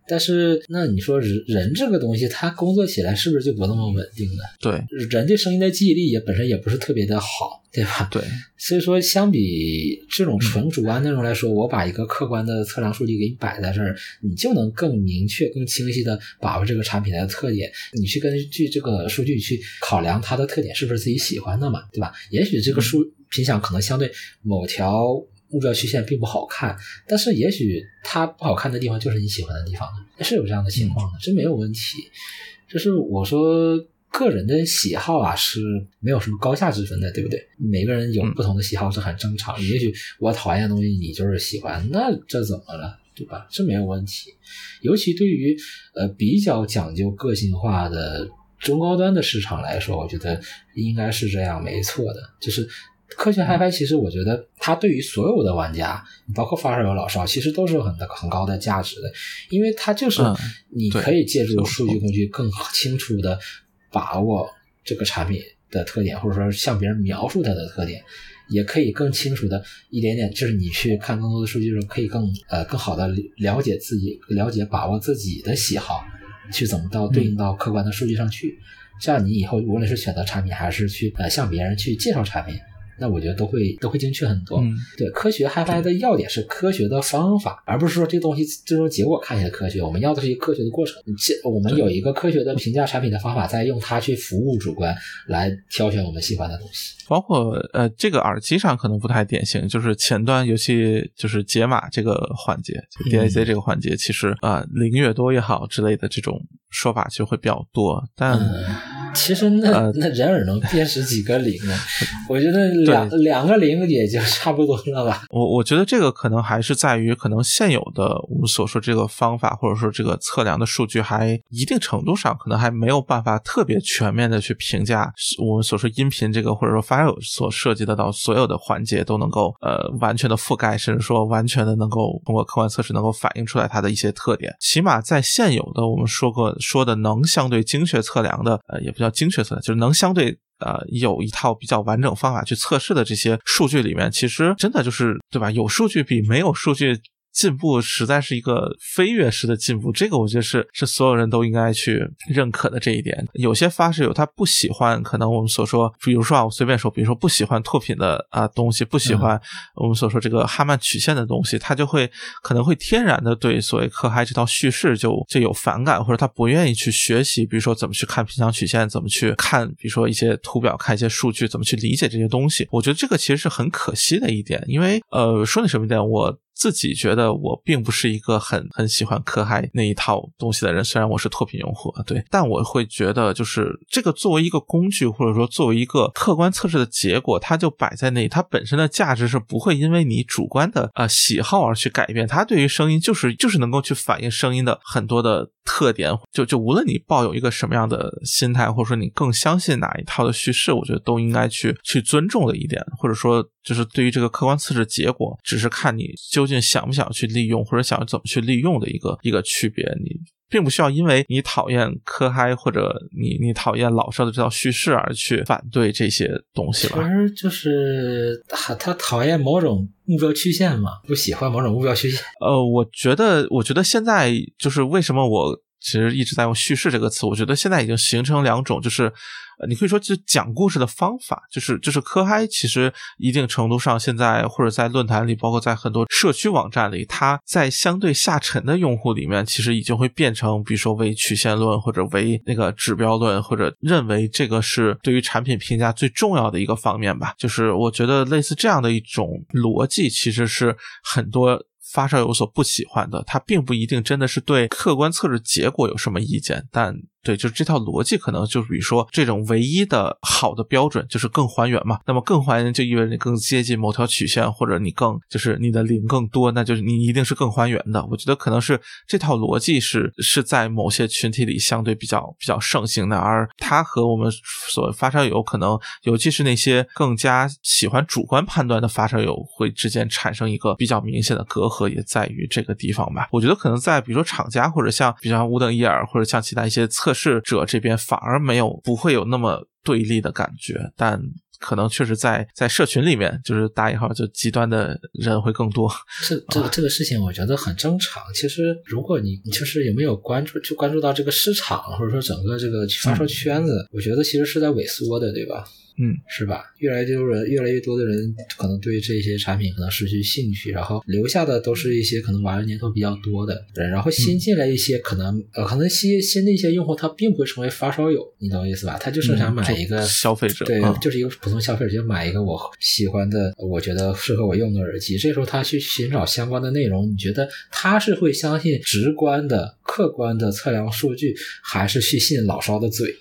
但是，那你说人人这个东西，他工作起来是不是就不那么稳定呢？对，人对声音的记忆力也本身也不是特别的好，对吧？对，所以说相比这种纯主观内容来说，我把一个客观的测量数据给你摆在这儿，你就能更明确、更清晰的把握这个产品的特点。你去根据这个数据去考量它的特点是不是自己喜欢的嘛，对吧？也许这个数品相可能相对某条。目标曲线并不好看，但是也许它不好看的地方就是你喜欢的地方呢，是有这样的情况的，这没有问题。就是我说个人的喜好啊，是没有什么高下之分的，对不对？每个人有不同的喜好是很正常。也许我讨厌的东西你就是喜欢，那这怎么了，对吧？这没有问题。尤其对于呃比较讲究个性化的中高端的市场来说，我觉得应该是这样，没错的，就是。科学 HiFi 其实我觉得它对于所有的玩家，包括发烧友、老少，其实都是有很很高的价值的，因为它就是你可以借助数据工具更清楚的把握这个产品的特点，或者说向别人描述它的特点，也可以更清楚的一点点，就是你去看更多的数据的时候，可以更呃更好的了解自己，了解把握自己的喜好，去怎么到对应到客观的数据上去，这样你以后无论是选择产品，还是去呃向别人去介绍产品。那我觉得都会都会精确很多。对，科学 HiFi 的要点是科学的方法，而不是说这东西最终结果看起来科学。我们要的是一个科学的过程。这我们有一个科学的评价产品的方法，再用它去服务主观，来挑选我们喜欢的东西。包括呃，这个耳机上可能不太典型，就是前端尤其就是解码这个环节，DAC 这个环节，其实啊零越多越好之类的这种说法就会比较多，但。其实那那人耳能辨识几个零呢？我觉得两两个零也就差不多了吧。我我觉得这个可能还是在于可能现有的我们所说这个方法或者说这个测量的数据还一定程度上可能还没有办法特别全面的去评价我们所说音频这个或者说发友所涉及得到所有的环节都能够呃完全的覆盖，甚至说完全的能够通过客观测试能够反映出来它的一些特点。起码在现有的我们说过说的能相对精确测量的呃也不叫精确测量，就是能相对呃有一套比较完整方法去测试的这些数据里面，其实真的就是对吧？有数据比没有数据。进步实在是一个飞跃式的进步，这个我觉得是是所有人都应该去认可的这一点。有些发烧友他不喜欢，可能我们所说，比如说啊，我随便说，比如说不喜欢拓品的啊东西，不喜欢我们所说这个哈曼曲线的东西，他就会可能会天然的对所谓可嗨这套叙事就就有反感，或者他不愿意去学习，比如说怎么去看平行曲线，怎么去看，比如说一些图表，看一些数据，怎么去理解这些东西。我觉得这个其实是很可惜的一点，因为呃，说你什么点我。自己觉得我并不是一个很很喜欢科嗨那一套东西的人，虽然我是脱贫用户，对，但我会觉得就是这个作为一个工具，或者说作为一个客观测试的结果，它就摆在那里，它本身的价值是不会因为你主观的呃喜好而去改变。它对于声音就是就是能够去反映声音的很多的特点，就就无论你抱有一个什么样的心态，或者说你更相信哪一套的叙事，我觉得都应该去去尊重的一点，或者说就是对于这个客观测试结果，只是看你究竟。想不想去利用，或者想怎么去利用的一个一个区别，你并不需要因为你讨厌科嗨或者你你讨厌老少的这套叙事而去反对这些东西吧。其实就是他他讨厌某种目标曲线嘛，不喜欢某种目标曲线。呃，我觉得我觉得现在就是为什么我其实一直在用叙事这个词，我觉得现在已经形成两种就是。你可以说，就讲故事的方法，就是就是科嗨，其实一定程度上，现在或者在论坛里，包括在很多社区网站里，它在相对下沉的用户里面，其实已经会变成，比如说为曲线论，或者为那个指标论，或者认为这个是对于产品评价最重要的一个方面吧。就是我觉得类似这样的一种逻辑，其实是很多发烧友所不喜欢的。他并不一定真的是对客观测试结果有什么意见，但。对，就是这套逻辑，可能就是比如说这种唯一的好的标准就是更还原嘛。那么更还原就意味着你更接近某条曲线，或者你更就是你的零更多，那就是你一定是更还原的。我觉得可能是这套逻辑是是在某些群体里相对比较比较盛行的，而它和我们所发烧友可能，尤其是那些更加喜欢主观判断的发烧友会之间产生一个比较明显的隔阂，也在于这个地方吧。我觉得可能在比如说厂家或者像比如像五等一耳或者像其他一些测。是者这边反而没有不会有那么对立的感觉，但可能确实在在社群里面，就是打引号就极端的人会更多。这这个 这个事情我觉得很正常。其实如果你你就是有没有关注就关注到这个市场，或者说整个这个发烧圈子，我觉得其实是在萎缩的，对吧？嗯，是吧？越来越多人，越来越多的人可能对这些产品可能失去兴趣，然后留下的都是一些可能玩的年头比较多的人，然后新进来一些可能呃，可能新新的一些用户他并不会成为发烧友，你懂我意思吧？他就是想买一个消费者，对，就是一个普通消费者，就买一个我喜欢的，我觉得适合我用的耳机。这时候他去寻找相关的内容，你觉得他是会相信直观的、客观的测量数据，还是去信老烧的嘴？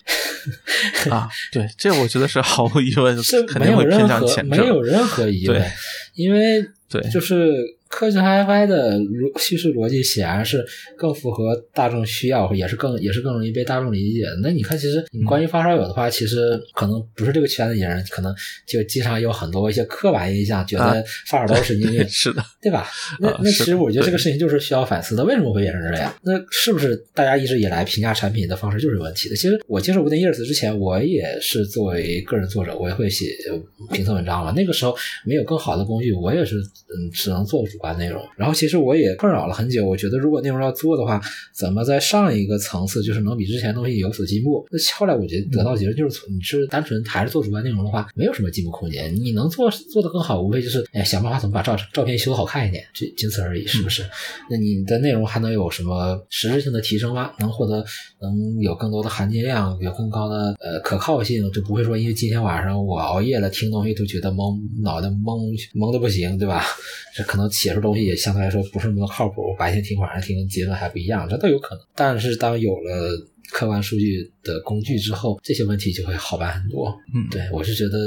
啊，对，这我觉得是毫无疑问，是肯定会偏向前，没有任何疑问，因为对，就是。科学 HiFi 的逻叙事逻辑显然是更符合大众需要，也是更也是更容易被大众理解的。那你看，其实你关于发烧友的话，其实可能不是这个圈子里人，可能就经常有很多一些刻板印象，觉得发烧都是因为 是的，对吧？那那其实我觉得这个事情就是需要反思的。为什么会变成这样？那是不是大家一直以来评价产品的方式就是有问题的？其实我接受 Wooden Ears 之前，我也是作为个人作者，我也会写评测文章嘛。那个时候没有更好的工具，我也是嗯，只能做主。关内容，然后其实我也困扰了很久。我觉得如果内容要做的话，怎么在上一个层次，就是能比之前东西有所进步？那后来我觉得得到结论就是，你是单纯还是做主观内容的话，没有什么进步空间。你能做做得更好，无非就是哎想办法怎么把照照片修好看一点，就仅此而已，是不是？那你的内容还能有什么实质性的提升吗？能获得能有更多的含金量，有更高的呃可靠性，就不会说因为今天晚上我熬夜了听东西都觉得懵，脑袋懵懵的不行，对吧？这可能写。解说东西也相对来说不是那么靠谱，白天听晚上听结论还不一样，这都有可能。但是当有了客观数据的工具之后，这些问题就会好办很多。嗯，对我是觉得。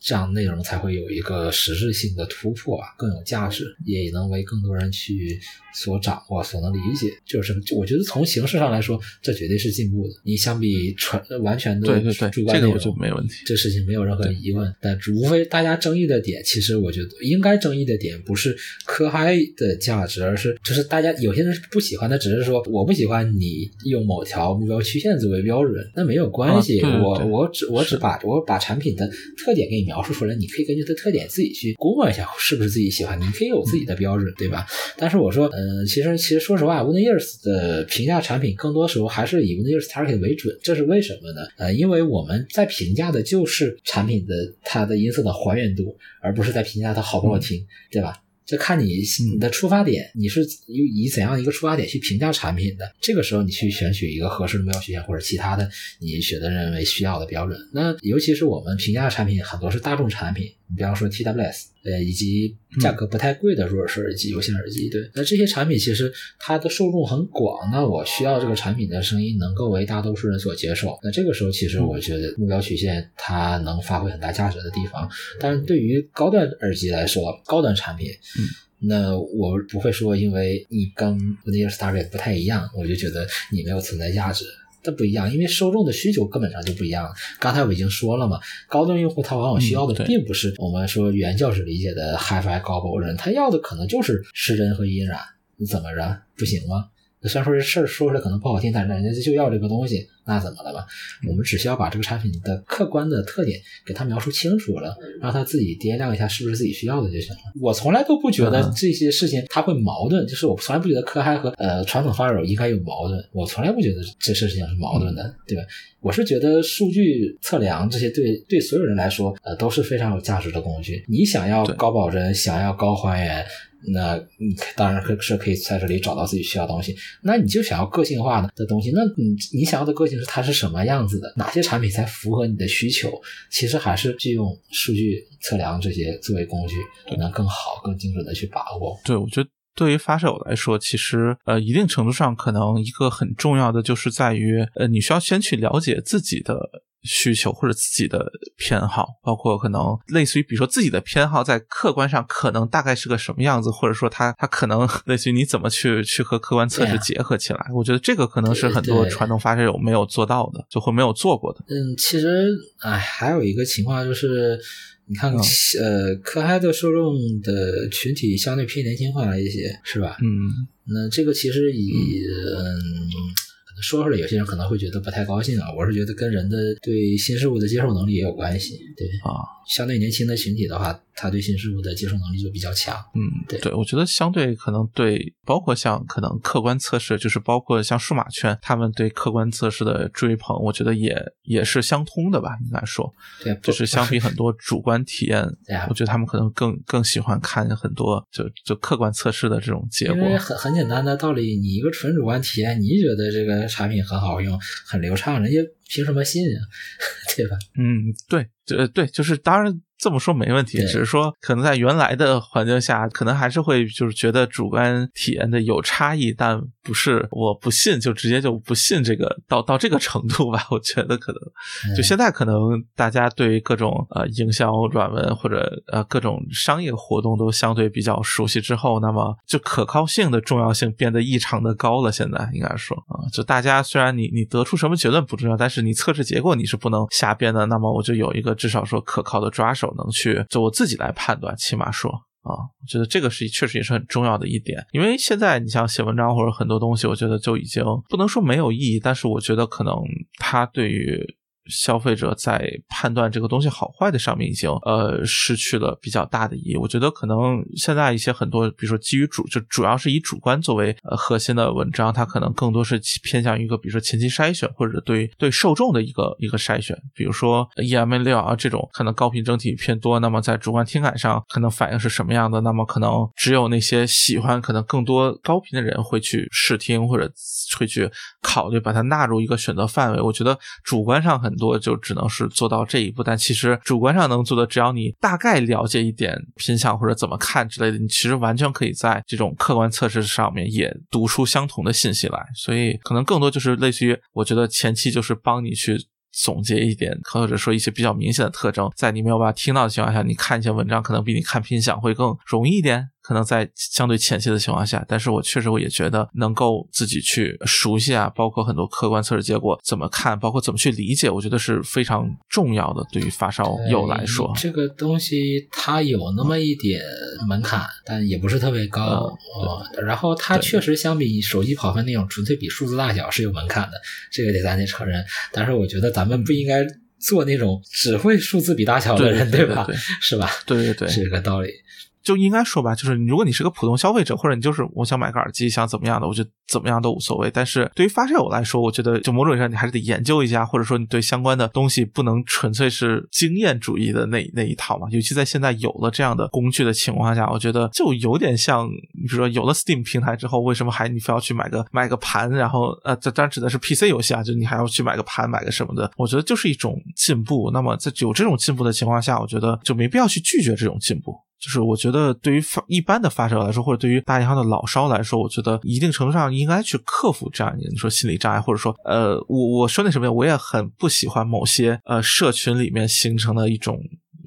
这样内容才会有一个实质性的突破啊，更有价值，也能为更多人去所掌握、所能理解。就是我觉得从形式上来说，这绝对是进步的。你相比传完全的这个我就没问题，这事情没有任何疑问。但无非大家争议的点，其实我觉得应该争议的点不是科嗨的价值，而是就是大家有些人不喜欢的，只是说我不喜欢你用某条目标曲线作为标准，那没有关系。我我只我只把我把产品的特点给你描。述出来，你可以根据它特点自己去估摸一下是不是自己喜欢的，你可以有自己的标准，对吧？但是我说，嗯，其实其实说实话 w i n d Years 的评价产品，更多时候还是以 w i n d Years Target 为准，这是为什么呢？呃，因为我们在评价的就是产品的它的音色的还原度，而不是在评价它好不好听，对吧？这看你你的出发点，你是以以怎样一个出发点去评价产品的？这个时候你去选取一个合适的目标曲线或者其他的你觉得认为需要的标准。那尤其是我们评价产品很多是大众产品。你比方说 TWS，呃，以及价格不太贵的入耳式耳机、有线耳机，对，那这些产品其实它的受众很广，那我需要这个产品的声音能够为大多数人所接受，那这个时候其实我觉得目标曲线它能发挥很大价值的地方。但是对于高端耳机来说，高端产品，嗯，那我不会说因为你跟 Ear Target 不太一样，我就觉得你没有存在价值。这不一样，因为受众的需求根本上就不一样。刚才我已经说了嘛，高端用户他往往需要的并不是我们说原教旨理解的 HiFi 高保真，他要的可能就是失真和音染。你怎么着不行吗？虽然说这事儿说出来可能不好听，但是人家就要这个东西，那怎么了吧？我们只需要把这个产品的客观的特点给他描述清楚了，让他自己掂量一下是不是自己需要的就行了。我从来都不觉得这些事情他会矛盾，就是我从来不觉得科嗨和呃传统发烧友应该有矛盾，我从来不觉得这事情是矛盾的，对吧？我是觉得数据测量这些对对所有人来说呃都是非常有价值的工具。你想要高保真，想要高还原。那你当然可是可以在这里找到自己需要的东西。那你就想要个性化的的东西，那你你想要的个性是它是什么样子的？哪些产品才符合你的需求？其实还是去用数据测量这些作为工具，能更好、更精准的去把握。对，我觉得对于发射友来说，其实呃，一定程度上可能一个很重要的就是在于，呃，你需要先去了解自己的。需求或者自己的偏好，包括可能类似于，比如说自己的偏好在客观上可能大概是个什么样子，或者说它它可能 类似于你怎么去去和客观测试结合起来。我觉得这个可能是很多传统发射友没有做到的，就会没有做过的。嗯，其实哎，还有一个情况就是，你看呃，可嗨的受众的群体相对偏年轻化一些，是吧？嗯，那这个其实以嗯。说出来，有些人可能会觉得不太高兴啊。我是觉得跟人的对新事物的接受能力也有关系，对啊。相对年轻的群体的话。他对新事物的接受能力就比较强，嗯，对，对我觉得相对可能对，包括像可能客观测试，就是包括像数码圈，他们对客观测试的追捧，我觉得也也是相通的吧，应该说，对，就是相比很多主观体验，我觉得他们可能更更喜欢看很多就就客观测试的这种结果。因为很很简单的道理，你一个纯主观体验，你觉得这个产品很好用、很流畅，人家凭什么信啊？对吧？嗯，对，呃，对，就是当然。这么说没问题，只是说可能在原来的环境下，可能还是会就是觉得主观体验的有差异，但不是我不信就直接就不信这个到到这个程度吧？我觉得可能就现在可能大家对于各种呃营销软文或者呃各种商业活动都相对比较熟悉之后，那么就可靠性的重要性变得异常的高了。现在应该说啊，就大家虽然你你得出什么结论不重要，但是你测试结果你是不能瞎编的。那么我就有一个至少说可靠的抓手。能去就我自己来判断，起码说啊，我觉得这个是确实也是很重要的一点。因为现在你像写文章或者很多东西，我觉得就已经不能说没有意义，但是我觉得可能它对于。消费者在判断这个东西好坏的上面，已经呃失去了比较大的意义。我觉得可能现在一些很多，比如说基于主就主要是以主观作为呃核心的文章，它可能更多是偏向于一个比如说前期筛选或者对对受众的一个一个筛选。比如说 EM 六啊这种可能高频整体偏多，那么在主观听感上可能反应是什么样的？那么可能只有那些喜欢可能更多高频的人会去试听或者会去考虑把它纳入一个选择范围。我觉得主观上很。多就只能是做到这一步。但其实主观上能做的，只要你大概了解一点品相或者怎么看之类的，你其实完全可以在这种客观测试上面也读出相同的信息来。所以可能更多就是类似于，我觉得前期就是帮你去。总结一点，或者说一些比较明显的特征，在你没有办法听到的情况下，你看一些文章，可能比你看拼响会更容易一点。可能在相对浅析的情况下，但是我确实我也觉得能够自己去熟悉啊，包括很多客观测试结果怎么看，包括怎么去理解，我觉得是非常重要的。对于发烧友来说，这个东西它有那么一点门槛，但也不是特别高。然后它确实相比手机跑分那种纯粹比数字大小是有门槛的，这个得咱得承认。但是我觉得咱们不应该做那种只会数字比大小的人，对吧？是吧？对对对，是这个道理。就应该说吧，就是如果你是个普通消费者，或者你就是我想买个耳机，想怎么样的，我觉得怎么样都无所谓。但是对于发烧友来说，我觉得就某种意义上你还是得研究一下，或者说你对相关的东西不能纯粹是经验主义的那那一套嘛。尤其在现在有了这样的工具的情况下，我觉得就有点像，比如说有了 Steam 平台之后，为什么还你非要去买个买个盘，然后呃，这当然指的是 PC 游戏啊，就你还要去买个盘，买个什么的？我觉得就是一种进步。那么在有这种进步的情况下，我觉得就没必要去拒绝这种进步。就是我觉得，对于发一般的发烧来说，或者对于大银行的老烧来说，我觉得一定程度上应该去克服这样一个你说心理障碍，或者说，呃，我我说那什么呀，我也很不喜欢某些呃社群里面形成的一种。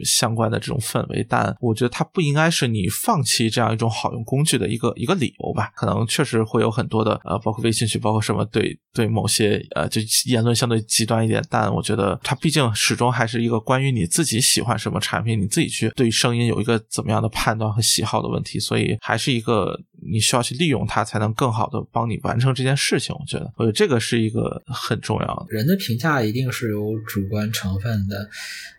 相关的这种氛围，但我觉得它不应该是你放弃这样一种好用工具的一个一个理由吧？可能确实会有很多的呃，包括微信群，包括什么对对某些呃，就言论相对极端一点。但我觉得它毕竟始终还是一个关于你自己喜欢什么产品，你自己去对声音有一个怎么样的判断和喜好的问题。所以还是一个你需要去利用它，才能更好的帮你完成这件事情。我觉得，我觉得这个是一个很重要的。人的评价一定是有主观成分的，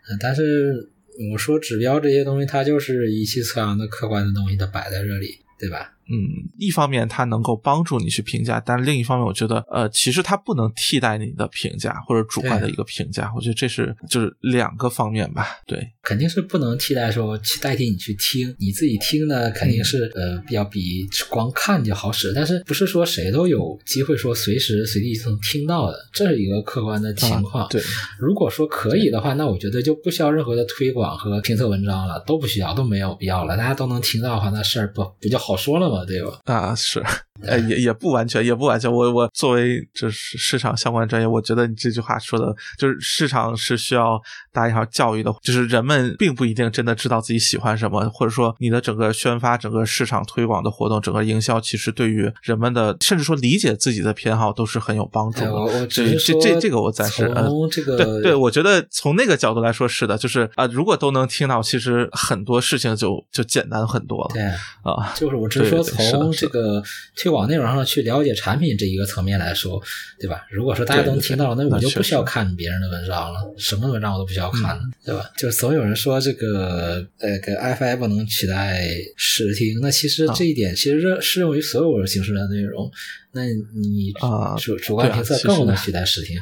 嗯，但是。我说指标这些东西，它就是仪器测量的客观的东西，它摆在这里，对吧？嗯，一方面它能够帮助你去评价，但另一方面，我觉得，呃，其实它不能替代你的评价或者主观的一个评价。我觉得这是就是两个方面吧。对，肯定是不能替代说去代替你去听，你自己听呢，肯定是呃要比光看就好使。但是不是说谁都有机会说随时随地能听到的，这是一个客观的情况。对，如果说可以的话，那我觉得就不需要任何的推广和评测文章了，都不需要，都没有必要了。大家都能听到的话，那事儿不不就好说了吗？对吧？啊，是。呃，也也不完全，也不完全。我我作为就是市场相关专业，我觉得你这句话说的，就是市场是需要大家教育的，就是人们并不一定真的知道自己喜欢什么，或者说你的整个宣发、整个市场推广的活动、整个营销，其实对于人们的甚至说理解自己的偏好都是很有帮助的。我我这这这这个我暂时从这个对对，我觉得从那个角度来说是的，就是啊，如果都能听到，其实很多事情就就简单很多了。对啊，就是我只是说从这个推广内容上去。了解产品这一个层面来说，对吧？如果说大家都能听到，那我就不需要看别人的文章了，什么文章我都不需要看了，对吧？就是总有人说这个呃，跟 FM 能取代视听，那其实这一点其实适适用于所有形式的内容。那你啊，主主观评测更不能取代视听。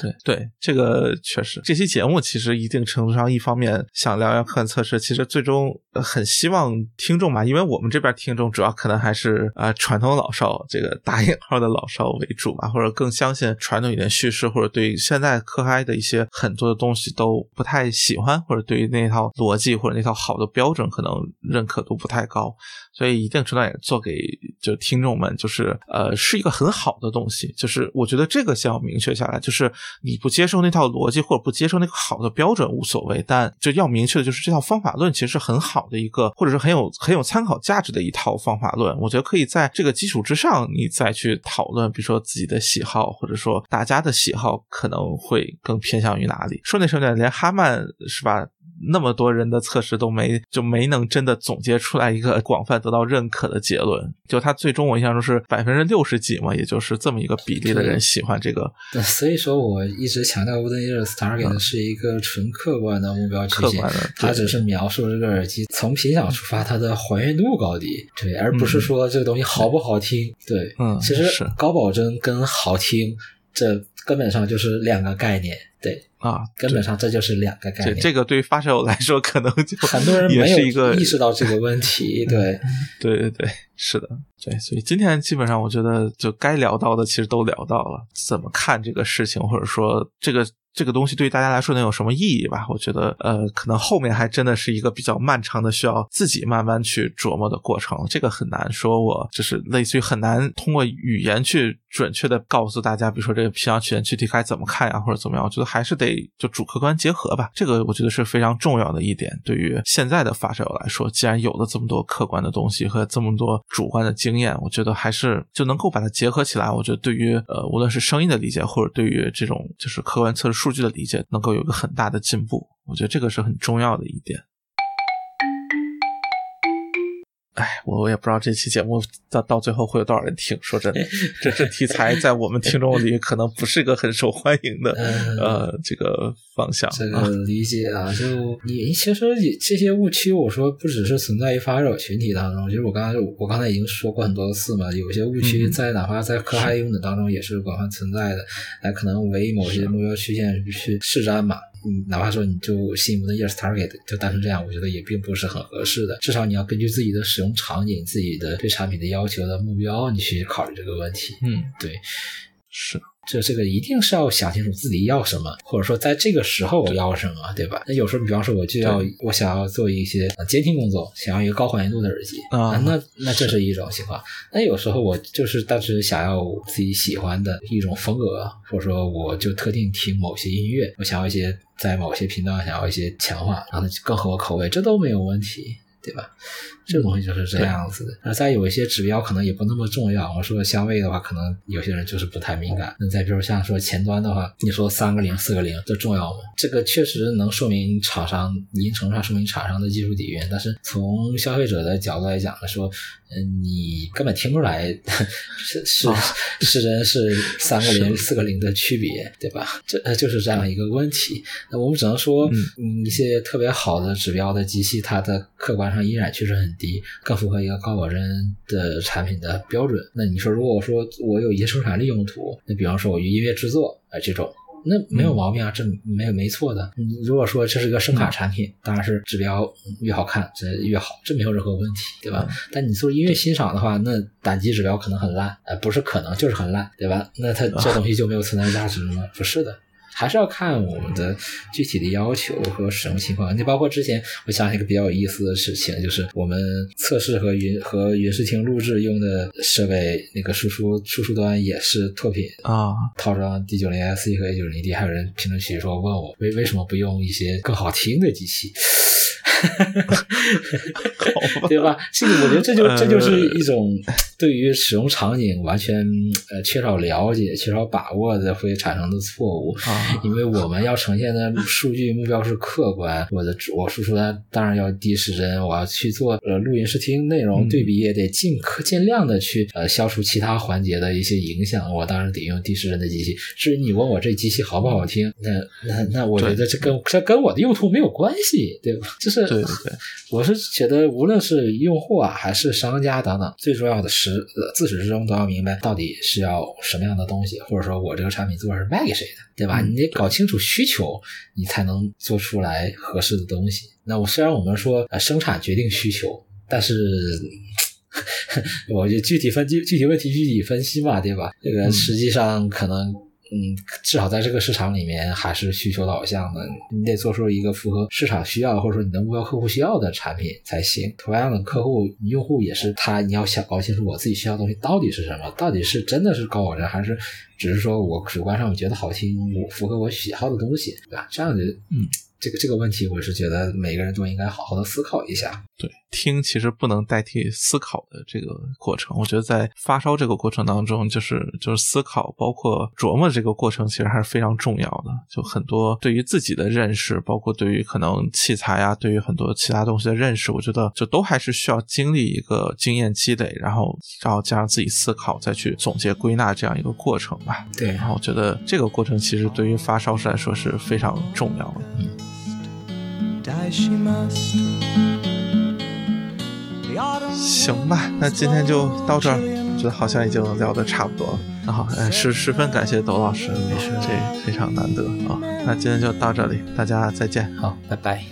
对。对，这个确实，这期节目其实一定程度上，一方面想聊聊客观测试，其实最终很希望听众嘛，因为我们这边听众主要可能还是啊传统老少，这个打引号的老少为主吧，或者更相信传统一点叙事，或者对现在科嗨的一些很多的东西都不太喜欢，或者对于那套逻辑或者那套好的标准可能认可度不太高，所以一定程度也做给就听众们，就是呃是一个很好的东西，就是我觉得这个先要明确下来，就是。你不接受那套逻辑或者不接受那个好的标准无所谓，但就要明确的就是这套方法论其实是很好的一个，或者是很有很有参考价值的一套方法论。我觉得可以在这个基础之上，你再去讨论，比如说自己的喜好，或者说大家的喜好可能会更偏向于哪里。说那什么，连哈曼是吧？那么多人的测试都没就没能真的总结出来一个广泛得到认可的结论。就他最终我印象中是百分之六十几嘛，也就是这么一个比例的人喜欢这个。对，所以说我一直强调 Wooden Ears Target 是一个纯客观的目标曲线，它只是描述这个耳机从频响出发它的还原度高低，对，而不是说这个东西好不好听。对，嗯，其实高保真跟好听这根本上就是两个概念。对啊，根本上这就是两个概念。这个对于发烧友来说，可能就很多人没有意识到这个问题。对，对对对，是的，对。所以今天基本上，我觉得就该聊到的，其实都聊到了。怎么看这个事情，或者说这个这个东西对于大家来说能有什么意义吧？我觉得，呃，可能后面还真的是一个比较漫长的，需要自己慢慢去琢磨的过程。这个很难说，我就是类似于很难通过语言去准确的告诉大家，比如说这个皮囊曲线具体该怎么看呀，或者怎么样。我觉得还是得就主客观结合吧。这个我觉得是非常重要的一点。对于现在的发烧友来说，既然有了这么多客观的东西和这么多主观的经验，我觉得还是就能够把它结合起来。我觉得对于呃，无论是声音的理解，或者对于这种就是客观测试数据的理解，能够有一个很大的进步，我觉得这个是很重要的一点。哎，我我也不知道这期节目到到最后会有多少人听。说真的，这这题材在我们听众里可能不是一个很受欢迎的呃这个方向。这个理解啊，就你其实这些误区，我说不只是存在于发烧友群体当中，其实我刚才我刚才已经说过很多次嘛，有些误区在哪怕在可害用的当中也是广泛存在的，来可能为某些目标曲线去施展嘛。嗯，哪怕说你就心仪的 yes target 就单纯这样，我觉得也并不是很合适的。至少你要根据自己的使用场景、自己的对产品的要求的目标，你去考虑这个问题。嗯，对，是。这这个一定是要想清楚自己要什么，或者说在这个时候我要什么，对吧？那有时候，比方说我就要我想要做一些监听工作，想要一个高还原度的耳机啊，那那这是一种情况。那有时候我就是当时想要自己喜欢的一种风格，或者说我就特定听某些音乐，我想要一些在某些频道想要一些强化，让它更合我口味，这都没有问题。对吧？这个东西就是这样子的。那再有一些指标可能也不那么重要。我说香味的话，可能有些人就是不太敏感。那再比如像说前端的话，你说三个零、四个零，这重要吗？这个确实能说明厂商一定程度上说明厂商的技术底蕴。但是从消费者的角度来讲呢，说，嗯，你根本听不出来是是是真是三个零、四个零的区别，对吧？这就是这样一个问题。那我们只能说，嗯，一些特别好的指标的机器，它的客观。上依然确实很低，更符合一个高保真的产品的标准。那你说，如果我说我有一些生产力用途，那比方说我音乐制作啊这种，那没有毛病啊，这没有没错的。如果说这是一个声卡产品，当然是指标越好看这越好，这没有任何问题，对吧？但你做音乐欣赏的话，那单机指标可能很烂，呃，不是可能就是很烂，对吧？那它这东西就没有存在价值吗？不是的。还是要看我们的具体的要求和什么情况。你包括之前，我想一个比较有意思的事情，就是我们测试和云和云视听录制用的设备，那个输出输出端也是拓品啊，套装 D 九零 S 和 A 九零 D，还有人评论区说问我为为什么不用一些更好听的机器。对吧？这个我觉得这就这就是一种对于使用场景完全呃缺少了解、缺少把握的会产生的错误。啊，因为我们要呈现的数据目标是客观，我的我输出单当然要低时针，我要去做呃录音试听内容对比，也得尽可尽量的去呃消除其他环节的一些影响。我当然得用低时针的机器。至于你问我这机器好不好听，那那那我觉得这跟这跟我的用途没有关系，对吧？就是。对对对，我是觉得无论是用户啊，还是商家等等，最重要的是自始至终都要明白到底是要什么样的东西，或者说我这个产品做是卖给谁的，对吧？你得搞清楚需求，你才能做出来合适的东西。那我虽然我们说呃生产决定需求，但是 我就具体分具具体问题具体分析嘛，对吧？这个实际上可能。嗯，至少在这个市场里面还是需求导向的，你得做出一个符合市场需要或者说你的目标客户需要的产品才行。同样的，客户用户也是他，你要想搞清楚我自己需要的东西到底是什么，到底是真的是高保真，还是只是说我主观上我觉得好听，我符合我喜好的东西，对吧？这样子，嗯。这个这个问题，我是觉得每个人都应该好好的思考一下。对，听其实不能代替思考的这个过程。我觉得在发烧这个过程当中，就是就是思考，包括琢磨这个过程，其实还是非常重要的。就很多对于自己的认识，包括对于可能器材啊，对于很多其他东西的认识，我觉得就都还是需要经历一个经验积累，然后然后加上自己思考，再去总结归纳这样一个过程吧。对，然后我觉得这个过程其实对于发烧师来说是非常重要的。嗯。行吧，那今天就到这儿，觉得好像已经聊得差不多了。那好，哎，十十分感谢董老师，没事，这非常难得啊。那今天就到这里，大家再见，好，拜拜。